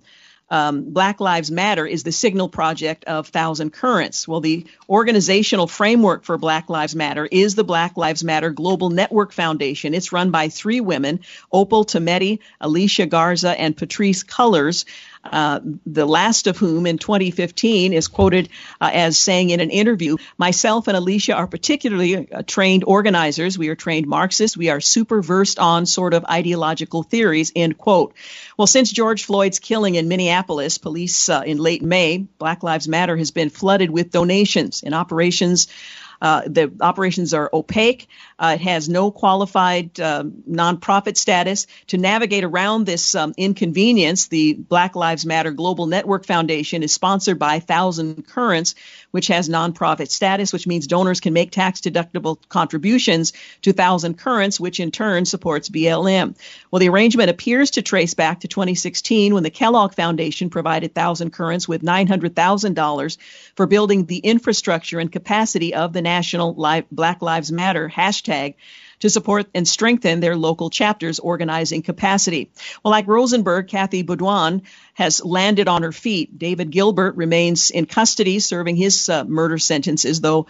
um, Black Lives Matter is the signal project of Thousand Currents. Well, the organizational framework for Black Lives Matter is the Black Lives Matter Global Network Foundation. It's run by three women, Opal Tometi, Alicia Garza, and Patrisse Cullors. Uh, the last of whom in 2015 is quoted uh, as saying in an interview, myself and Alicia are particularly uh, trained organizers. We are trained Marxists. We are super versed on sort of ideological theories, end quote. Well, since George Floyd's killing in Minneapolis, police uh, in late May, Black Lives Matter has been flooded with donations in operations uh, the operations are opaque. Uh, it has no qualified um, nonprofit status. To navigate around this um, inconvenience, the Black Lives Matter Global Network Foundation is sponsored by Thousand Currents, which has nonprofit status, which means donors can make tax deductible contributions to Thousand Currents, which in turn supports BLM. Well, the arrangement appears to trace back to 2016 when the Kellogg Foundation provided Thousand Currents with $900,000 for building the infrastructure and capacity of the National Black Lives Matter hashtag to support and strengthen their local chapters' organizing capacity. Well, like Rosenberg, Kathy Boudin has landed on her feet. David Gilbert remains in custody, serving his uh, murder sentences, though.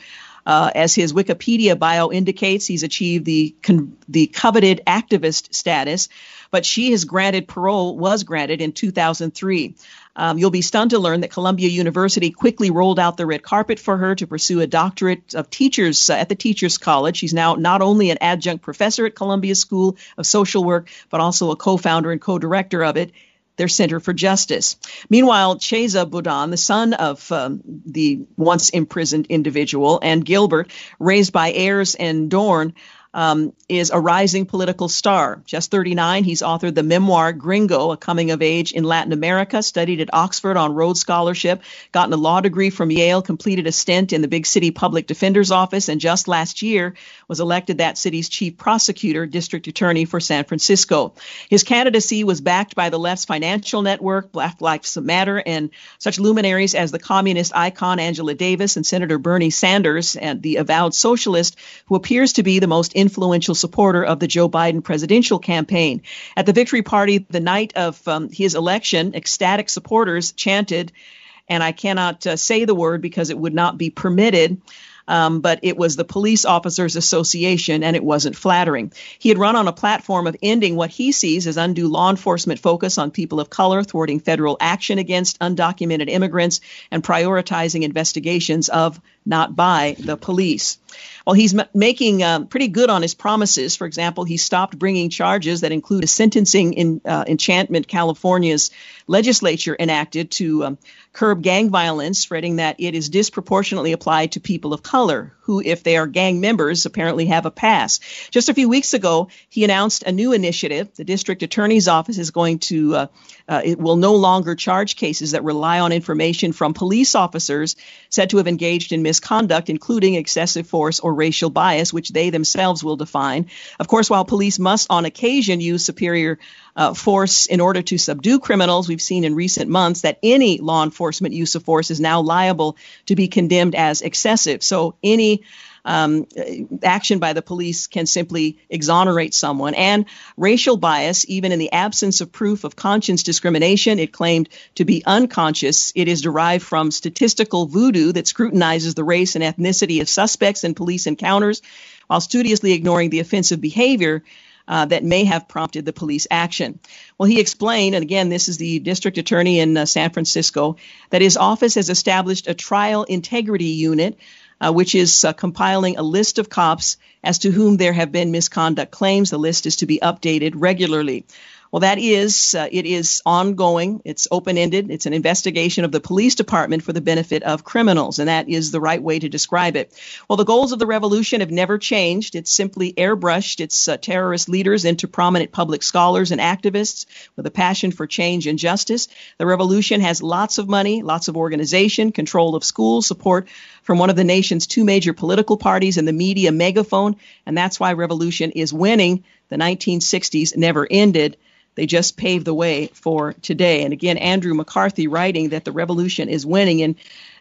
Uh, as his Wikipedia bio indicates, he's achieved the con- the coveted activist status, but she has granted parole was granted in 2003. Um, you'll be stunned to learn that Columbia University quickly rolled out the red carpet for her to pursue a doctorate of teachers uh, at the Teachers College. She's now not only an adjunct professor at Columbia School of Social Work, but also a co founder and co director of it their Center for Justice. Meanwhile, Chesa Boudin, the son of um, the once imprisoned individual, and Gilbert, raised by Ayers and Dohrn, um, is a rising political star. Just 39, he's authored the memoir Gringo, a coming of age in Latin America, studied at Oxford on Rhodes Scholarship, gotten a law degree from Yale, completed a stint in the big city public defender's office, and just last year was elected that city's chief prosecutor, district attorney for San Francisco. His candidacy was backed by the left's financial network, Black Lives Matter, and such luminaries as the communist icon Angela Davis and Senator Bernie Sanders, and the avowed socialist who appears to be the most influential supporter of the Joe Biden presidential campaign. At the victory party the night of um, his election, ecstatic supporters chanted, and I cannot uh, say the word because it would not be permitted. Um, but it was the Police Officers Association, and it wasn't flattering. He had run on a platform of ending what he sees as undue law enforcement focus on people of color, thwarting federal action against undocumented immigrants, and prioritizing investigations of not by the police. Well, he's m- making uh, pretty good on his promises. For example, he stopped bringing charges that include a sentencing in uh, Enhancement, California's legislature enacted to um, curb gang violence, fretting that it is disproportionately applied to people of color, who, if they are gang members, apparently have a pass. Just a few weeks ago, he announced a new initiative. The district attorney's office is going to, uh, uh, it will no longer charge cases that rely on information from police officers said to have engaged in misconduct, including excessive force or racial bias, which they themselves will define. Of course, while police must on occasion use superior uh, force in order to subdue criminals, we've seen in recent months that any law enforcement use of force is now liable to be condemned as excessive. So any um, action by the police can simply exonerate someone. And racial bias, even in the absence of proof of conscience discrimination, it claimed to be unconscious. It is derived from statistical voodoo that scrutinizes the race and ethnicity of suspects in police encounters while studiously ignoring the offensive behavior uh, that may have prompted the police action. Well, he explained, and again, this is the district attorney in uh, San Francisco, that his office has established a trial integrity unit uh, which is uh, compiling a list of cops as to whom there have been misconduct claims. The list is to be updated regularly. Well, that is, uh, it is ongoing. It's open ended. It's an investigation of the police department for the benefit of criminals, and that is the right way to describe it. Well, the goals of the revolution have never changed. It's simply airbrushed its uh, terrorist leaders into prominent public scholars and activists with a passion for change and justice. The revolution has lots of money, lots of organization, control of schools, support from one of the nation's two major political parties and the media megaphone, and that's why revolution is winning. The 1960s never ended. They just paved the way for today. And again, Andrew McCarthy writing that the revolution is winning and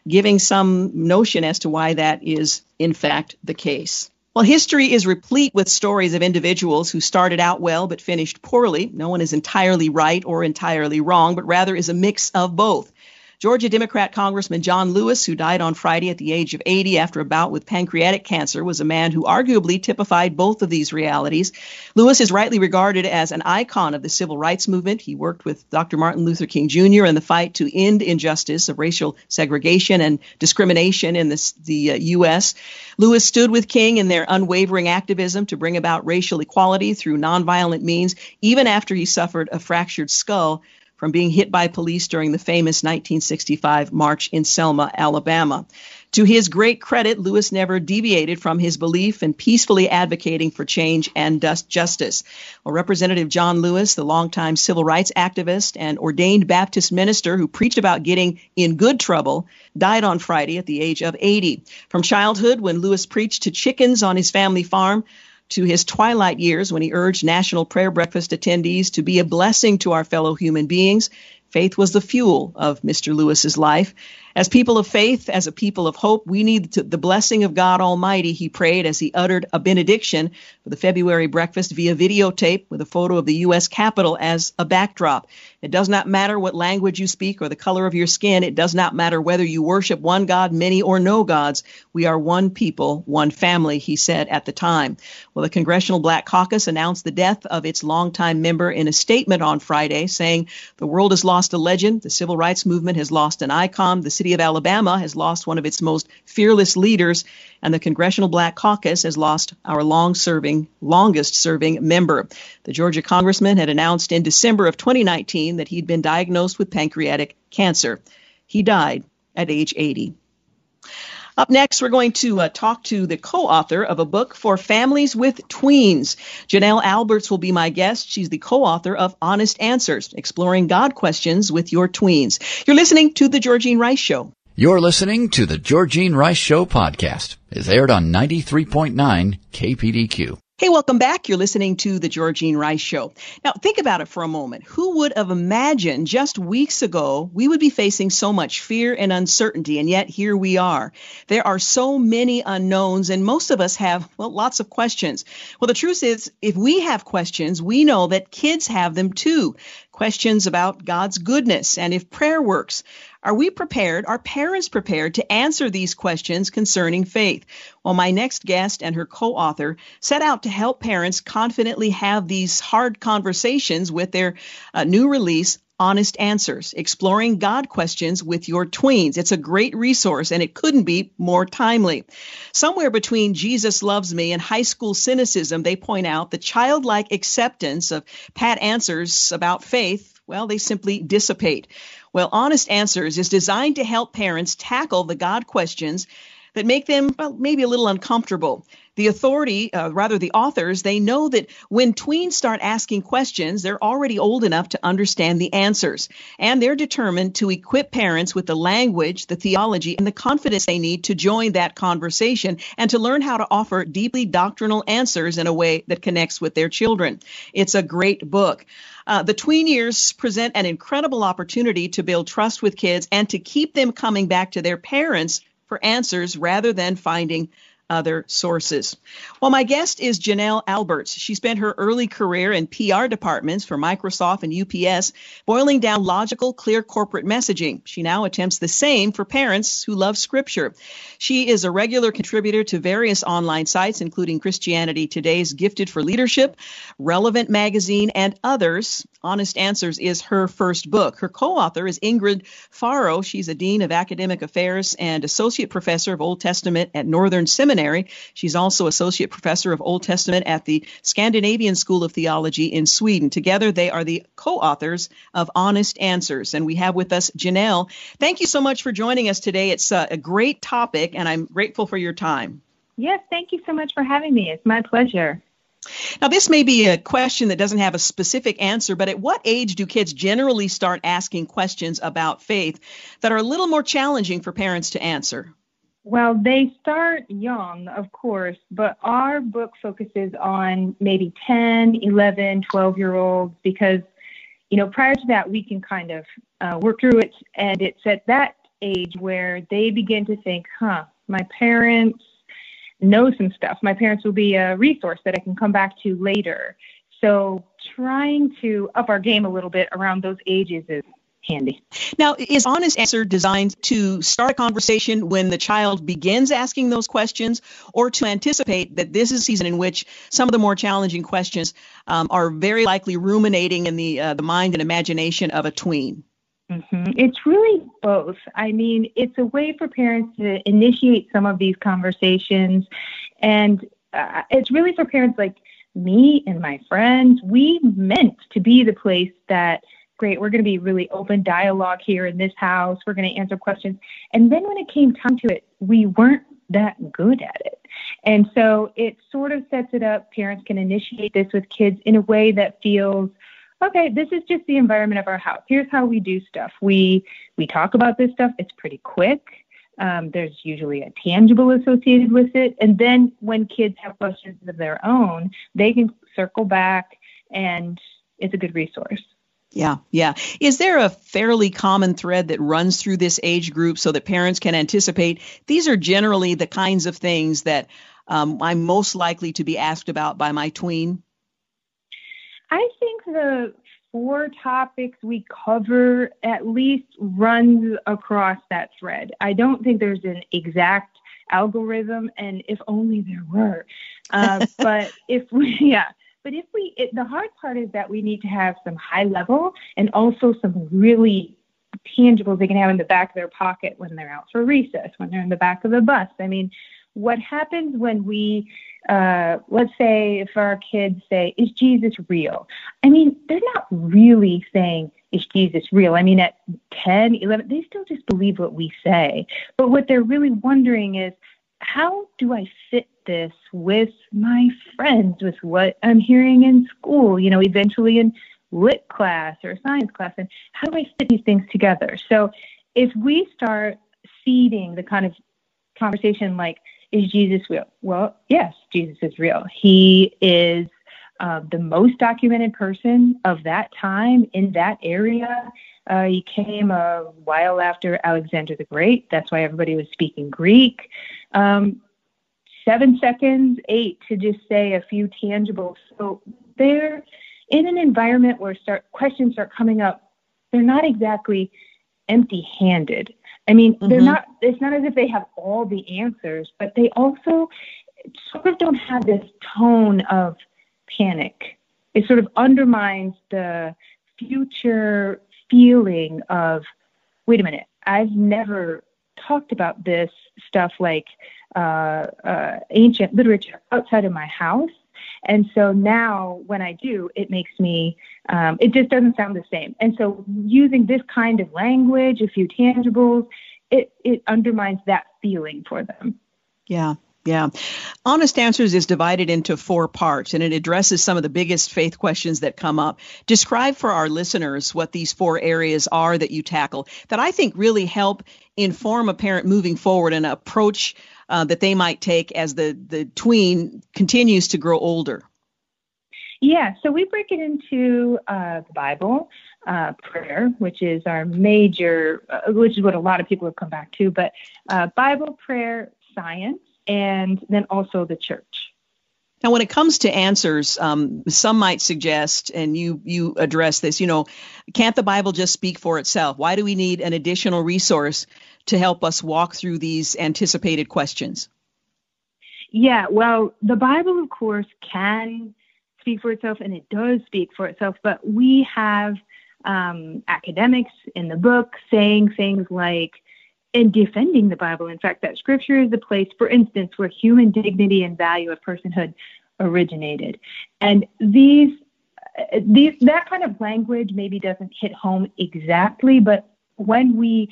giving some notion as to why that is, in fact, the case. Well, history is replete with stories of individuals who started out well but finished poorly. No one is entirely right or entirely wrong, but rather is a mix of both. Georgia Democrat Congressman John Lewis, who died on Friday at the age of 80 after a bout with pancreatic cancer, was a man who arguably typified both of these realities. Lewis is rightly regarded as an icon of the civil rights movement. He worked with Dr. Martin Luther King Jr. in the fight to end injustice of racial segregation and discrimination in the uh, U.S. Lewis stood with King in their unwavering activism to bring about racial equality through nonviolent means, even after he suffered a fractured skull from being hit by police during the famous 1965 march in Selma, Alabama. To his great credit, Lewis never deviated from his belief in peacefully advocating for change and justice. Well, Representative John Lewis, the longtime civil rights activist and ordained Baptist minister who preached about getting in good trouble, died on Friday at the age of 80. From childhood, when Lewis preached to chickens on his family farm, to his twilight years when he urged National Prayer Breakfast attendees to be a blessing to our fellow human beings. Faith was the fuel of Mr. Lewis's life. As people of faith, as a people of hope, we need the blessing of God Almighty, he prayed as he uttered a benediction for the February breakfast via videotape with a photo of the U.S. Capitol as a backdrop. It does not matter what language you speak or the color of your skin. It does not matter whether you worship one God, many, or no gods. We are one people, one family, he said at the time. Well, the Congressional Black Caucus announced the death of its longtime member in a statement on Friday, saying the world has lost a legend, the civil rights movement has lost an icon, the city of Alabama has lost one of its most fearless leaders, and the Congressional Black Caucus has lost our long-serving, longest-serving member. The Georgia congressman had announced in December of 2019 that he'd been diagnosed with pancreatic cancer. He died at age 80. Up next, we're going to uh, talk to the co-author of a book for families with tweens. Janelle Alberts will be my guest. She's the co-author of Honest Answers, exploring God questions with your tweens. You're listening to the Georgene Rice Show. You're listening to the Georgene Rice Show podcast. It's aired on 93.9 KPDQ. Hey, welcome back. You're listening to the Georgene Rice Show. Now, think about it for a moment. Who would have imagined just weeks ago we would be facing so much fear and uncertainty, and yet here we are. There are so many unknowns, and most of us have, well, lots of questions. Well, the truth is, if we have questions, we know that kids have them too. Questions about God's goodness and if prayer works. Are we prepared? Are parents prepared to answer these questions concerning faith? Well, my next guest and her co author set out to help parents confidently have these hard conversations with their uh, new release, Honest Answers, Exploring God Questions with Your Tweens. It's a great resource and it couldn't be more timely. Somewhere between Jesus Loves Me and high school cynicism, they point out the childlike acceptance of pat answers about faith, well, they simply dissipate. Well, Honest Answers is designed to help parents tackle the God questions that make them well, maybe a little uncomfortable. The authority, uh, rather the authors, they know that when tweens start asking questions, they're already old enough to understand the answers. And they're determined to equip parents with the language, the theology, and the confidence they need to join that conversation and to learn how to offer deeply doctrinal answers in a way that connects with their children. It's a great book. Uh, the tween years present an incredible opportunity to build trust with kids and to keep them coming back to their parents for answers rather than finding other sources. Well, my guest is Janelle Alberts. She spent her early career in PR departments for Microsoft and UPS, boiling down logical, clear corporate messaging. She now attempts the same for parents who love scripture. She is a regular contributor to various online sites, including Christianity Today's Gifted for Leadership, Relevant Magazine, and others. Honest Answers is her first book. Her co-author is Ingrid Faro. She's a Dean of Academic Affairs and Associate Professor of Old Testament at Northern Seminary. She's also Associate Professor of Old Testament at the Scandinavian School of Theology in Sweden. Together, they are the co-authors of Honest Answers. And we have with us Janelle. Thank you so much for joining us today. It's uh, a great topic, and I'm grateful for your time. Yes, thank you so much for having me. It's my pleasure. Now, this may be a question that doesn't have a specific answer, but at what age do kids generally start asking questions about faith that are a little more challenging for parents to answer? Well, they start young, of course, but our book focuses on maybe 10, 11, 12 year olds because, you know, prior to that, we can kind of uh, work through it. And it's at that age where they begin to think, huh, my parents know some stuff. My parents will be a resource that I can come back to later. So trying to up our game a little bit around those ages is handy. Now, is Honest Answer designed to start a conversation when the child begins asking those questions or to anticipate that this is a season in which some of the more challenging questions um, are very likely ruminating in the, uh, the mind and imagination of a tween? Mm-hmm. It's really both. I mean, it's a way for parents to initiate some of these conversations, and uh, it's really for parents like me and my friends. We meant to be the place that, great, we're going to be really open dialogue here in this house. We're going to answer questions. And then when it came time to it, we weren't that good at it. And so it sort of sets it up. Parents can initiate this with kids in a way that feels okay, this is just the environment of our house. Here's how we do stuff. We we talk about this stuff. It's pretty quick. Um, there's usually a tangible associated with it, and then when kids have questions of their own, they can circle back, and it's a good resource. Yeah, yeah. Is there a fairly common thread that runs through this age group so that parents can anticipate these are generally the kinds of things that um, I'm most likely to be asked about by my tween? I think the four topics we cover at least runs across that thread. I don't think there's an exact algorithm, and if only there were. Uh, but if we, yeah, but if we, it, the hard part is that we need to have some high level and also some really tangibles they can have in the back of their pocket when they're out for recess, when they're in the back of the bus. I mean, what happens when we uh, let's say if our kids say, Is Jesus real? I mean, they're not really saying, Is Jesus real? I mean, at 10, 11, they still just believe what we say. But what they're really wondering is, How do I fit this with my friends, with what I'm hearing in school, you know, eventually in lit class or science class? And how do I fit these things together? So if we start seeding the kind of conversation like, is Jesus real? Well, yes, Jesus is real. He is uh, the most documented person of that time in that area. Uh, he came a while after Alexander the Great. That's why everybody was speaking Greek. Um, seven seconds, eight to just say a few tangibles. So they're in an environment where start questions start coming up. They're not exactly empty-handed. I mean, mm-hmm. they're not, it's not as if they have all the answers, but they also sort of don't have this tone of panic. It sort of undermines the future feeling of, wait a minute, I've never talked about this stuff like uh, uh, ancient literature outside of my house. And so now when I do, it makes me, um, it just doesn't sound the same. And so using this kind of language, a few tangibles, it, it undermines that feeling for them. Yeah. Yeah. Honest Answers is divided into four parts and it addresses some of the biggest faith questions that come up. Describe for our listeners what these four areas are that you tackle that I think really help inform a parent moving forward and approach uh, that they might take as the, the tween continues to grow older. Yeah, so we break it into uh, the Bible, uh, prayer, which is our major, uh, which is what a lot of people have come back to, but uh, Bible, prayer, science, and then also the church. Now, when it comes to answers, um, some might suggest, and you you address this. You know, can't the Bible just speak for itself? Why do we need an additional resource to help us walk through these anticipated questions? Yeah, well, the Bible, of course, can speak for itself, and it does speak for itself. But we have um, academics in the book saying things like in defending the Bible, in fact, that scripture is the place, for instance, where human dignity and value of personhood originated. And these, these, that kind of language maybe doesn't hit home exactly, but when we,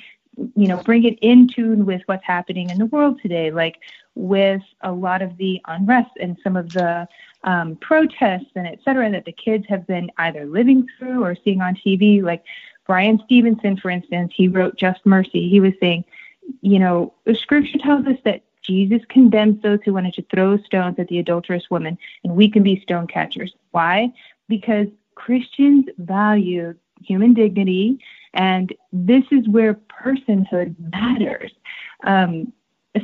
you know, bring it in tune with what's happening in the world today, like with a lot of the unrest and some of the um, protests and et cetera that the kids have been either living through or seeing on TV, like Bryan Stevenson, for instance, he wrote Just Mercy. He was saying, you know, the scripture tells us that Jesus condemns those who wanted to throw stones at the adulterous woman, and we can be stone catchers. Why? Because Christians value human dignity, and this is where personhood matters. Um,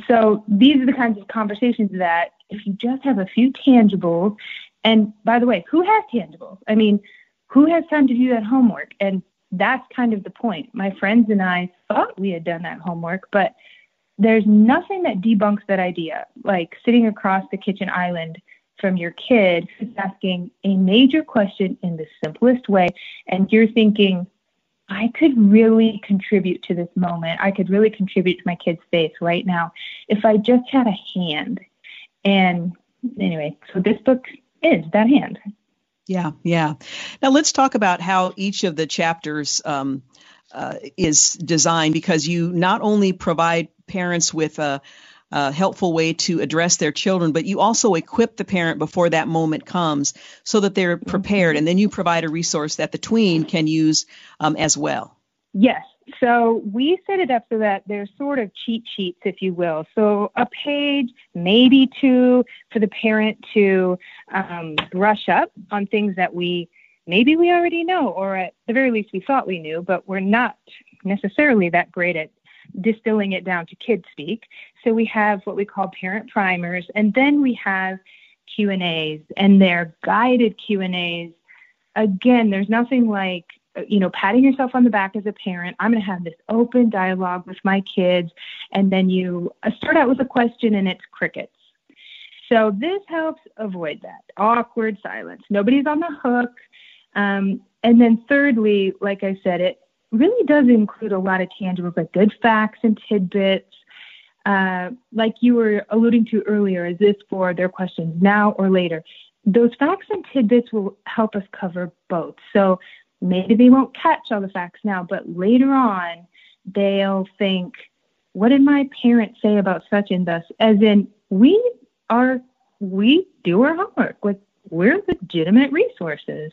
so these are the kinds of conversations that if you just have a few tangibles, and by the way, who has tangibles? I mean, who has time to do that homework? And that's kind of the point. My friends and I thought we had done that homework, but there's nothing that debunks that idea. Like sitting across the kitchen island from your kid who's asking a major question in the simplest way, and you're thinking, I could really contribute to this moment. I could really contribute to my kid's faith right now if I just had a hand. And anyway, so this book is that hand. Yeah, yeah. Now let's talk about how each of the chapters um, uh, is designed because you not only provide parents with a, a, helpful way to address their children, but you also equip the parent before that moment comes so that they're prepared. And then you provide a resource that the tween can use um, as well. Yes. So we set it up so that there's sort of cheat sheets, if you will. So a page, maybe two, for the parent to um, brush up on things that we maybe we already know, or at the very least we thought we knew, but we're not necessarily that great at distilling it down to kid speak. So we have what we call parent primers, and then we have Q and A's, and they're guided Q and A's. Again, there's nothing like you know, patting yourself on the back as a parent. I'm going to have this open dialogue with my kids. And then you uh, start out with a question and it's crickets. So this helps avoid that awkward silence. Nobody's on the hook. Um, and then thirdly, like I said, it really does include a lot of tangibles like good facts and tidbits. Uh, like you were alluding to earlier, is this for their questions now or later? Those facts and tidbits will help us cover both. So maybe they won't catch all the facts now, but later on, they'll think, what did my parents say about such and thus? As in, we are, we do our homework. Like, we're legitimate resources.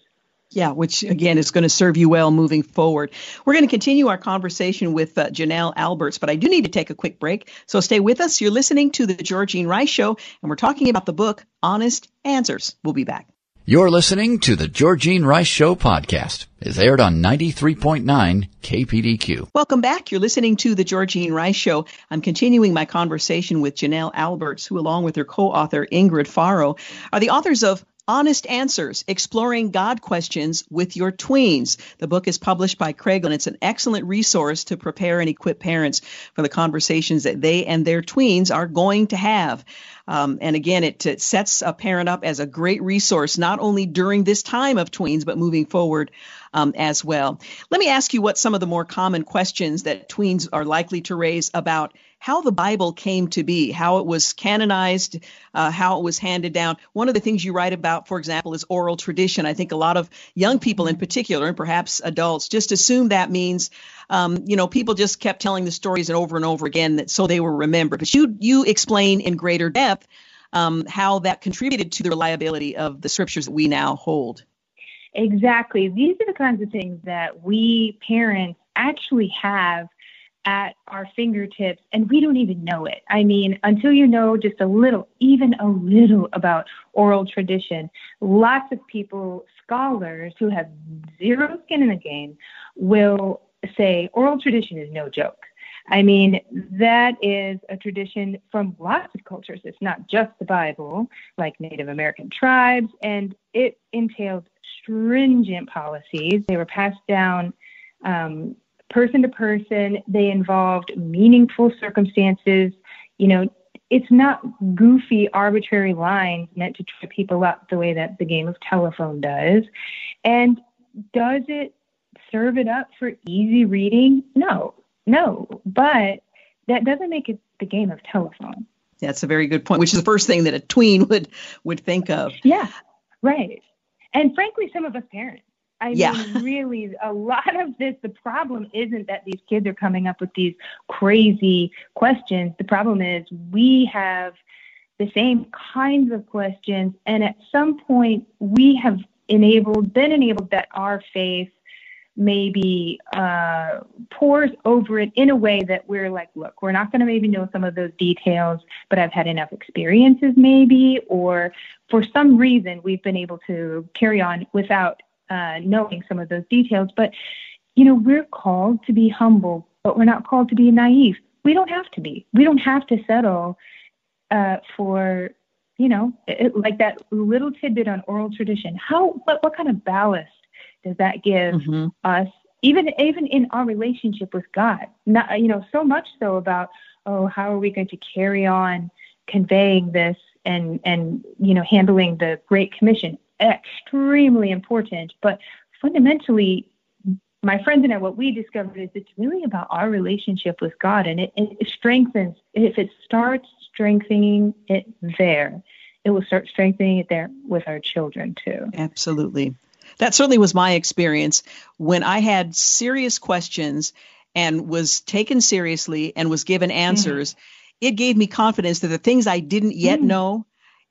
Yeah, which again is going to serve you well moving forward. We're going to continue our conversation with uh, Janelle Alberts, but I do need to take a quick break. So stay with us. You're listening to the Georgene Rice Show, and we're talking about the book Honest Answers. We'll be back. You're listening to the Georgene Rice Show podcast. It's aired on 93.9 KPDQ. Welcome back. You're listening to the Georgene Rice Show. I'm continuing my conversation with Janelle Alberts, who, along with her co-author Ingrid Faro, are the authors of Honest Answers Exploring God Questions with Your Tweens. The book is published by Kregel, and it's an excellent resource to prepare and equip parents for the conversations that they and their tweens are going to have. Um, and again, it, it, sets a parent up as a great resource, not only during this time of tweens, but moving forward um, as well. Let me ask you what some of the more common questions that tweens are likely to raise about how the Bible came to be, how it was canonized, uh, how it was handed down. One of the things you write about, for example, is oral tradition. I think a lot of young people in particular, and perhaps adults, just assume that means, um, you know, people just kept telling the stories over and over again that so they were remembered. But you you explain in greater depth um, how that contributed to the reliability of the scriptures that we now hold. Exactly. These are the kinds of things that we parents actually have at our fingertips and we don't even know it. I mean, until you know just a little, even a little about oral tradition, lots of people, scholars who have zero skin in the game, will say oral tradition is no joke. I mean, that is a tradition from lots of cultures. It's not just the Bible, like Native American tribes, and it entailed stringent policies. They were passed down um, person to person. They involved meaningful circumstances. You know, it's not goofy, arbitrary lines meant to trip people up the way that the game of telephone does. And does it serve it up for easy reading? No, no. But that doesn't make it the game of telephone. That's a very good point, which is the first thing that a tween would would think of. Yeah, right. And frankly, some of us parents I yeah. mean, really, a lot of this, the problem isn't that these kids are coming up with these crazy questions. The problem is we have the same kinds of questions, and at some point, we have enabled, been enabled that our faith maybe uh, pours over it in a way that we're like, look, we're not going to maybe know some of those details, but I've had enough experiences maybe, or for some reason we've been able to carry on without uh, knowing some of those details. But, you know, we're called to be humble, but we're not called to be naive. We don't have to be. We don't have to settle uh, for, you know, it, like that little tidbit on oral tradition. How, what, what kind of ballast does that give mm-hmm. us? Even even in our relationship with God, not you know so much so about oh how are we going to carry on conveying this and and you know handling the Great Commission extremely important. But fundamentally, my friends and I, what we discovered is it's really about our relationship with God, and it, it strengthens. If it starts strengthening it there, it will start strengthening it there with our children too. Absolutely. That certainly was my experience when I had serious questions and was taken seriously and was given answers. Mm-hmm. It gave me confidence that the things I didn't yet mm-hmm. know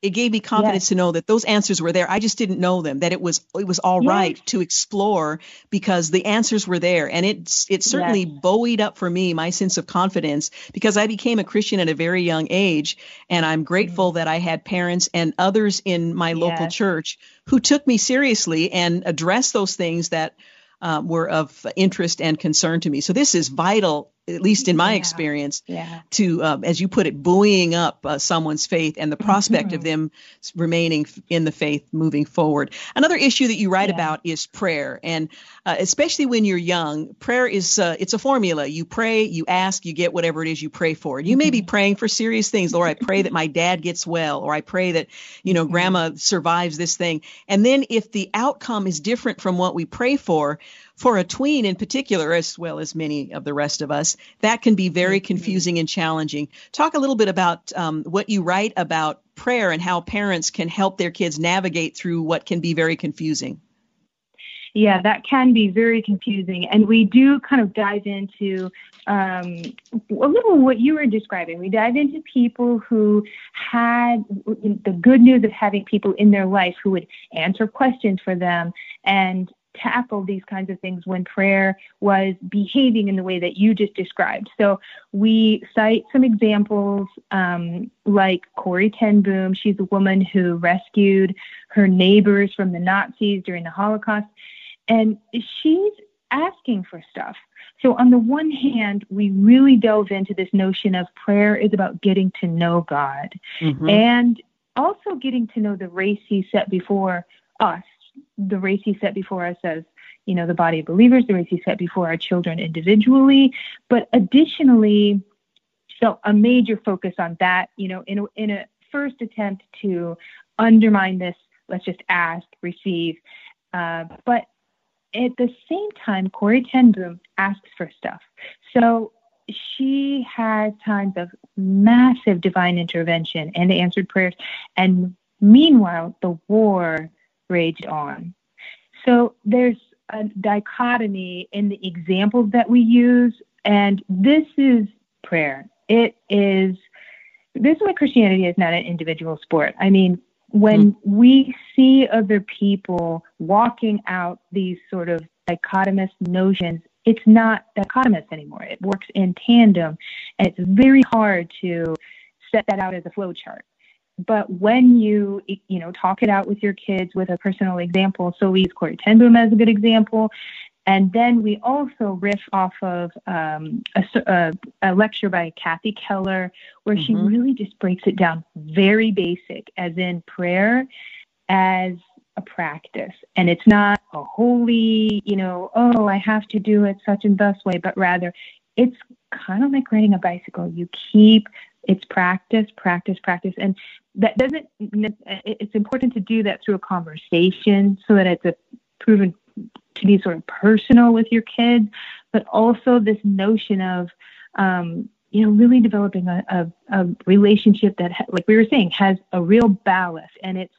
it gave me confidence yes. to know that those answers were there. I just didn't know them. That it was it was all yes. right to explore because the answers were there, and it it certainly yes. buoyed up for me my sense of confidence because I became a Christian at a very young age, and I'm grateful mm-hmm. that I had parents and others in my local church who took me seriously and addressed those things that uh, were of interest and concern to me. So this is vital at least in my yeah. experience, yeah. to, uh, as you put it, buoying up uh, someone's faith and the prospect mm-hmm. of them remaining in the faith moving forward. Another issue that you write yeah. about is prayer, and uh, especially when you're young, prayer is uh, it's a formula. You pray, you ask, you get whatever it is you pray for. You mm-hmm. may be mm-hmm. praying for serious things, Lord. I pray that my dad gets well, or I pray that you know mm-hmm. Grandma survives this thing. And then if the outcome is different from what we pray for, for a tween in particular, as well as many of the rest of us, that can be very mm-hmm. confusing and challenging. Talk a little bit about um, what you write about prayer and how parents can help their kids navigate through what can be very confusing. Yeah, that can be very confusing. And we do kind of dive into um, a little what you were describing. We dive into people who had the good news of having people in their life who would answer questions for them and tackle these kinds of things when prayer was behaving in the way that you just described. So we cite some examples um, like Corrie ten Boom. She's a woman who rescued her neighbors from the Nazis during the Holocaust. And she's asking for stuff. So, on the one hand, we really delve into this notion of prayer is about getting to know God. Mm-hmm. And also getting to know the race he set before us, the race he set before us as you know the body of believers, the race he set before our children individually, but additionally, so a major focus on that, you know, in a, in a first attempt to undermine this, let's just ask, receive, uh, but at the same time, Corrie ten Boom asks for stuff. So she has times of massive divine intervention and answered prayers. And meanwhile, the war raged on. So there's a dichotomy in the examples that we use. And this is prayer. It is, this is why Christianity is not an individual sport. I mean, when mm. we see other people walking out these sort of dichotomous notions it's not dichotomous anymore. It works in tandem, and it's very hard to set that out as a flow chart. But when you, you know, talk it out with your kids with a personal example, so we use Corrie ten Boom as a good example, and then we also riff off of um, a, a, a, lecture by Kathy Keller, where mm-hmm. she really just breaks it down very basic, as in prayer as a practice and it's not a holy, you know, oh, I have to do it such and thus way, but rather it's kind of like riding a bicycle. You keep it's practice, practice, practice. And that doesn't, it's important to do that through a conversation so that it's a proven to be sort of personal with your kids, but also this notion of, um, you know, really developing a, a, a relationship that, like we were saying, has a real ballast and it's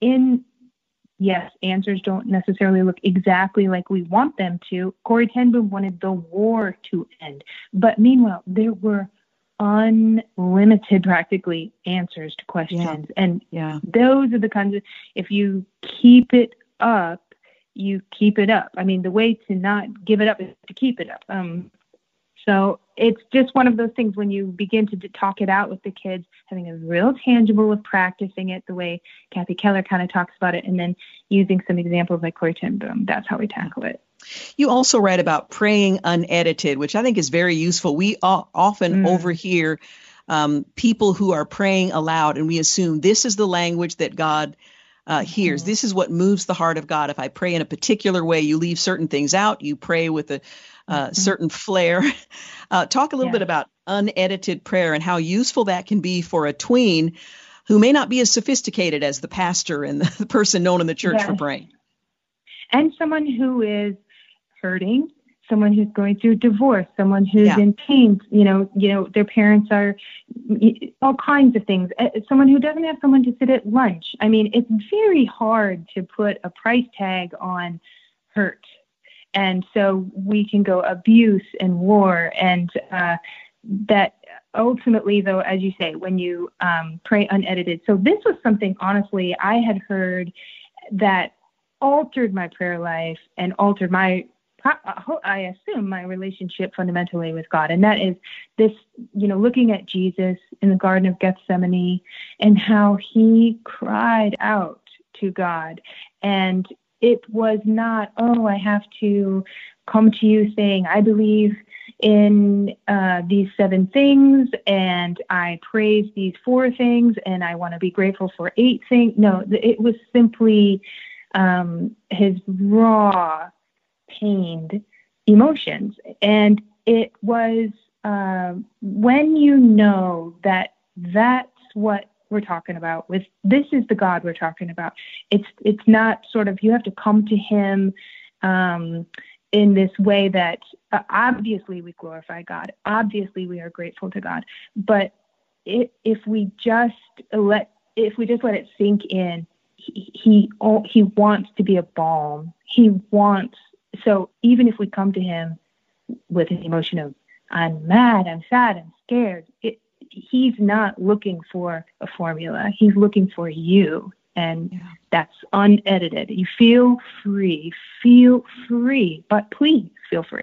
in yes, answers don't necessarily look exactly like we want them to. Corrie ten Boom wanted the war to end. But meanwhile, there were unlimited practically answers to questions. Yeah. And yeah. those are the kinds of if you keep it up, you keep it up. I mean, the way to not give it up is to keep it up. Um, so it's just one of those things when you begin to talk it out with the kids, having a real tangible of practicing it the way Kathy Keller kind of talks about it, and then using some examples like Corrie ten Boom. That's how we tackle it. You also write about praying unedited, which I think is very useful. We often mm. overhear um, people who are praying aloud, and we assume this is the language that God uh, hears. Mm-hmm. This is what moves the heart of God. If I pray in a particular way, you leave certain things out. You pray with a uh, mm-hmm. certain flair. Uh, talk a little yeah. bit about unedited prayer and how useful that can be for a tween who may not be as sophisticated as the pastor and the person known in the church yes. for praying. And someone who is hurting, someone who's going through divorce, someone who's yeah. in pain, you know, you know, their parents are all kinds of things. Uh, someone who doesn't have someone to sit at lunch. I mean, it's very hard to put a price tag on hurt and so we can go abuse and war and uh, that ultimately though as you say when you um, pray unedited so this was something honestly i had heard that altered my prayer life and altered my I assume my relationship fundamentally with God, and that is this, you know, looking at Jesus in the Garden of Gethsemane and how he cried out to God, and it was not, oh, I have to come to you saying, I believe in uh, these seven things and I praise these four things and I want to be grateful for eight things. No, it was simply um, his raw, pained emotions. And it was uh, when you know that that's what we're talking about with this is the god we're talking about. It's it's not sort of you have to come to him um, in this way that uh, obviously we glorify god. Obviously we are grateful to god. But it, if we just let if we just let it sink in he, he he wants to be a balm. He wants so even if we come to him with an emotion of i'm mad i'm sad i'm scared it, he's not looking for a formula. He's looking for you. And yeah. that's unedited. You feel free. Feel free, but please feel free.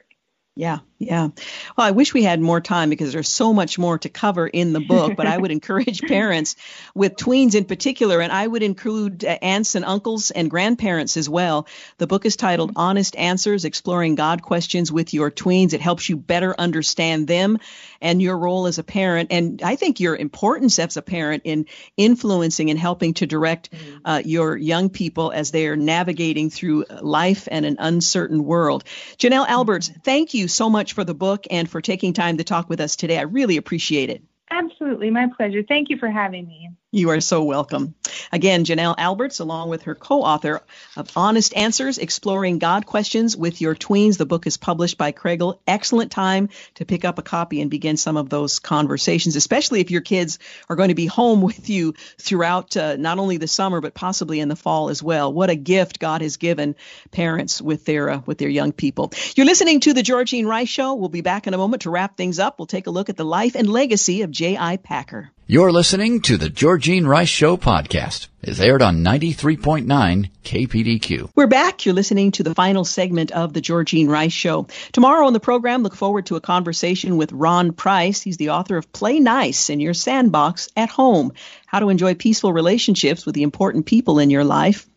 Yeah, yeah. Well, I wish we had more time because there's so much more to cover in the book, but I would encourage parents with tweens in particular, and I would include uh, aunts and uncles and grandparents as well. The book is titled Honest Answers Exploring God Questions with Your Tweens. It helps you better understand them and your role as a parent, and I think your importance as a parent in influencing and helping to direct mm-hmm. uh, your young people as they are navigating through life and an uncertain world. Janelle Alberts, thank you so much for the book and for taking time to talk with us today. I really appreciate it. Absolutely. My pleasure. Thank you for having me. You are so welcome. Again, Janelle Alberts, along with her co author of Honest Answers Exploring God Questions with Your Tweens. The book is published by Kregel. Excellent time to pick up a copy and begin some of those conversations, especially if your kids are going to be home with you throughout uh, not only the summer, but possibly in the fall as well. What a gift God has given parents with their, uh, with their young people. You're listening to The Georgene Rice Show. We'll be back in a moment to wrap things up. We'll take a look at the life and legacy of J.I. Packer. You're listening to the Georgene Rice Show podcast. It's aired on 93.9 KPDQ. We're back. You're listening to the final segment of the Georgene Rice Show. Tomorrow on the program, look forward to a conversation with Ron Price. He's the author of Play Nice in Your Sandbox at Home How to Enjoy Peaceful Relationships with the Important People in Your Life.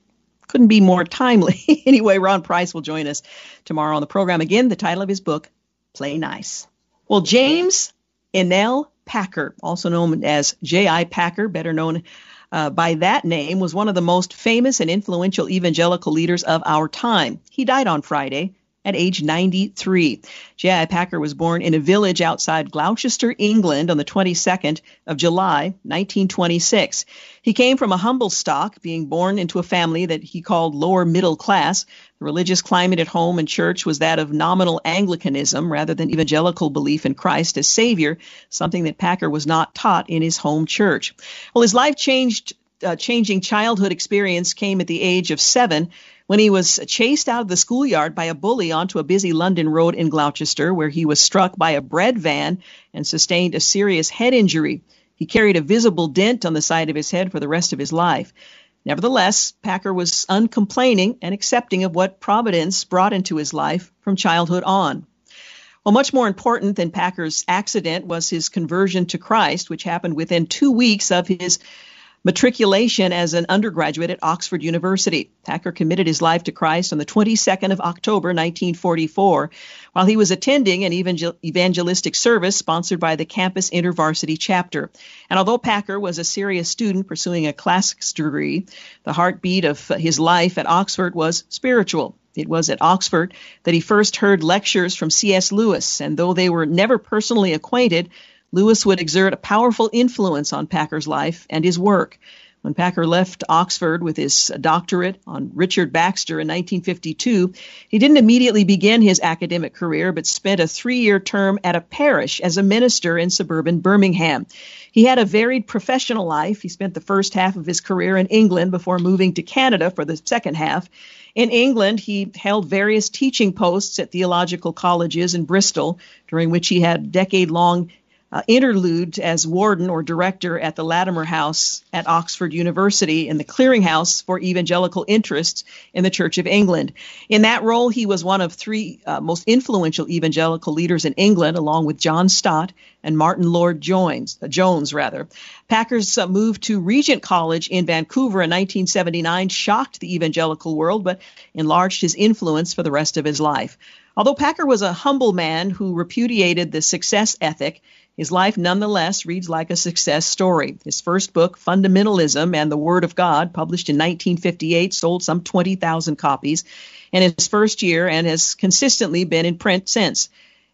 Couldn't be more timely. anyway, Ron Price will join us tomorrow on the program. Again, the title of his book, Play Nice. Well, James Innell Packer, also known as J.I. Packer, better known uh, by that name, was one of the most famous and influential evangelical leaders of our time. He died on Friday at age 93. J.I. Packer was born in a village outside Gloucester, England on the 22nd of July, 1926. He came from a humble stock, being born into a family that he called lower middle class. The religious climate at home and church was that of nominal Anglicanism rather than evangelical belief in Christ as Savior, something that Packer was not taught in his home church. Well, his life changed uh, changing childhood experience came at the age of seven when he was chased out of the schoolyard by a bully onto a busy London road in Gloucester, where he was struck by a bread van and sustained a serious head injury. He carried a visible dent on the side of his head for the rest of his life. Nevertheless, Packer was uncomplaining and accepting of what Providence brought into his life from childhood on. Well, much more important than Packer's accident was his conversion to Christ, which happened within two weeks of his matriculation as an undergraduate at Oxford University. Packer committed his life to Christ on the 22nd of October 1944 while he was attending an evangel- evangelistic service sponsored by the campus InterVarsity chapter. And although Packer was a serious student pursuing a classics degree, the heartbeat of his life at Oxford was spiritual. It was at Oxford that he first heard lectures from C.S. Lewis, and though they were never personally acquainted, Lewis would exert a powerful influence on Packer's life and his work. When Packer left Oxford with his doctorate on Richard Baxter in 1952, he didn't immediately begin his academic career, but spent a three year term at a parish as a minister in suburban Birmingham. He had a varied professional life. He spent the first half of his career in England before moving to Canada for the second half. In England, he held various teaching posts at theological colleges in Bristol, during which he had decade long uh, interlude as warden or director at the Latimer House at Oxford University in the clearinghouse for evangelical interests in the Church of England. In that role, he was one of three uh, most influential evangelical leaders in England, along with John Stott and Martyn Lord Jones. Uh, Jones, rather. Packer's uh, move to Regent College in Vancouver in 1979 shocked the evangelical world, but enlarged his influence for the rest of his life. Although Packer was a humble man who repudiated the success ethic, his life nonetheless reads like a success story. His first book, Fundamentalism and the Word of God, published in 1958, sold some 20,000 copies in his first year and has consistently been in print since.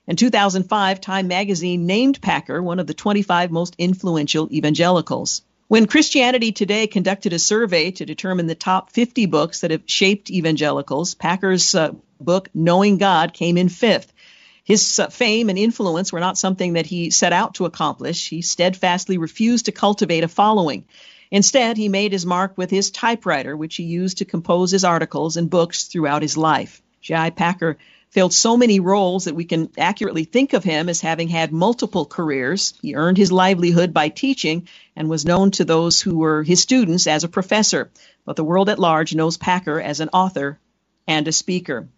In 2005, Time magazine named Packer one of the 25 most influential evangelicals. When Christianity Today conducted a survey to determine the top 50 books that have shaped evangelicals, Packer's uh, book, Knowing God, came in fifth. His fame and influence were not something that he set out to accomplish. He steadfastly refused to cultivate a following. Instead, he made his mark with his typewriter, which he used to compose his articles and books throughout his life. J.I. Packer filled so many roles that we can accurately think of him as having had multiple careers. He earned his livelihood by teaching and was known to those who were his students as a professor, but the world at large knows Packer as an author and a speaker.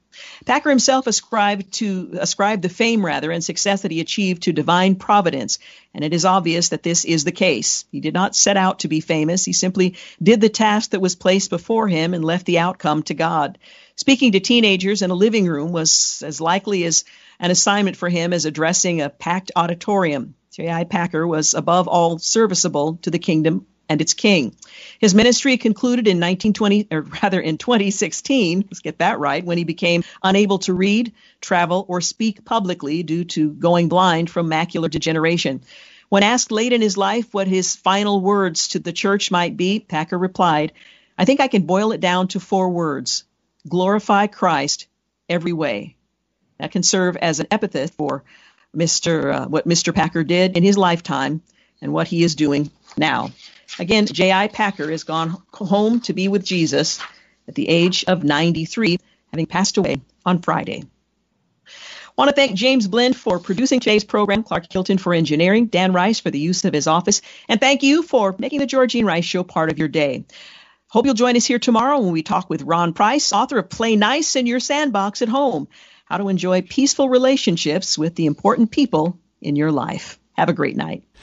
Packer himself ascribed to ascribed the fame rather and success that he achieved to divine providence, and it is obvious that this is the case. He did not set out to be famous. He simply did the task that was placed before him and left the outcome to God. Speaking to teenagers in a living room was as likely as an assignment for him as addressing a packed auditorium. J.I. Packer was above all serviceable to the kingdom and its king. His ministry concluded in 1920, or rather in 2016, let's get that right, when he became unable to read, travel, or speak publicly due to going blind from macular degeneration. When asked late in his life what his final words to the church might be, Packer replied, I think I can boil it down to four words glorify Christ every way. That can serve as an epithet for Mr. Uh, what Mr. Packer did in his lifetime and what he is doing now. Again, J.I. Packer has gone home to be with Jesus at the age of 93, having passed away on Friday. I want to thank James Blend for producing today's program, Clark Hilton for engineering, Dan Rice for the use of his office, and thank you for making the Georgene Rice Show part of your day. Hope you'll join us here tomorrow when we talk with Ron Price, author of Play Nice in Your Sandbox at Home How to Enjoy Peaceful Relationships with the Important People in Your Life. Have a great night.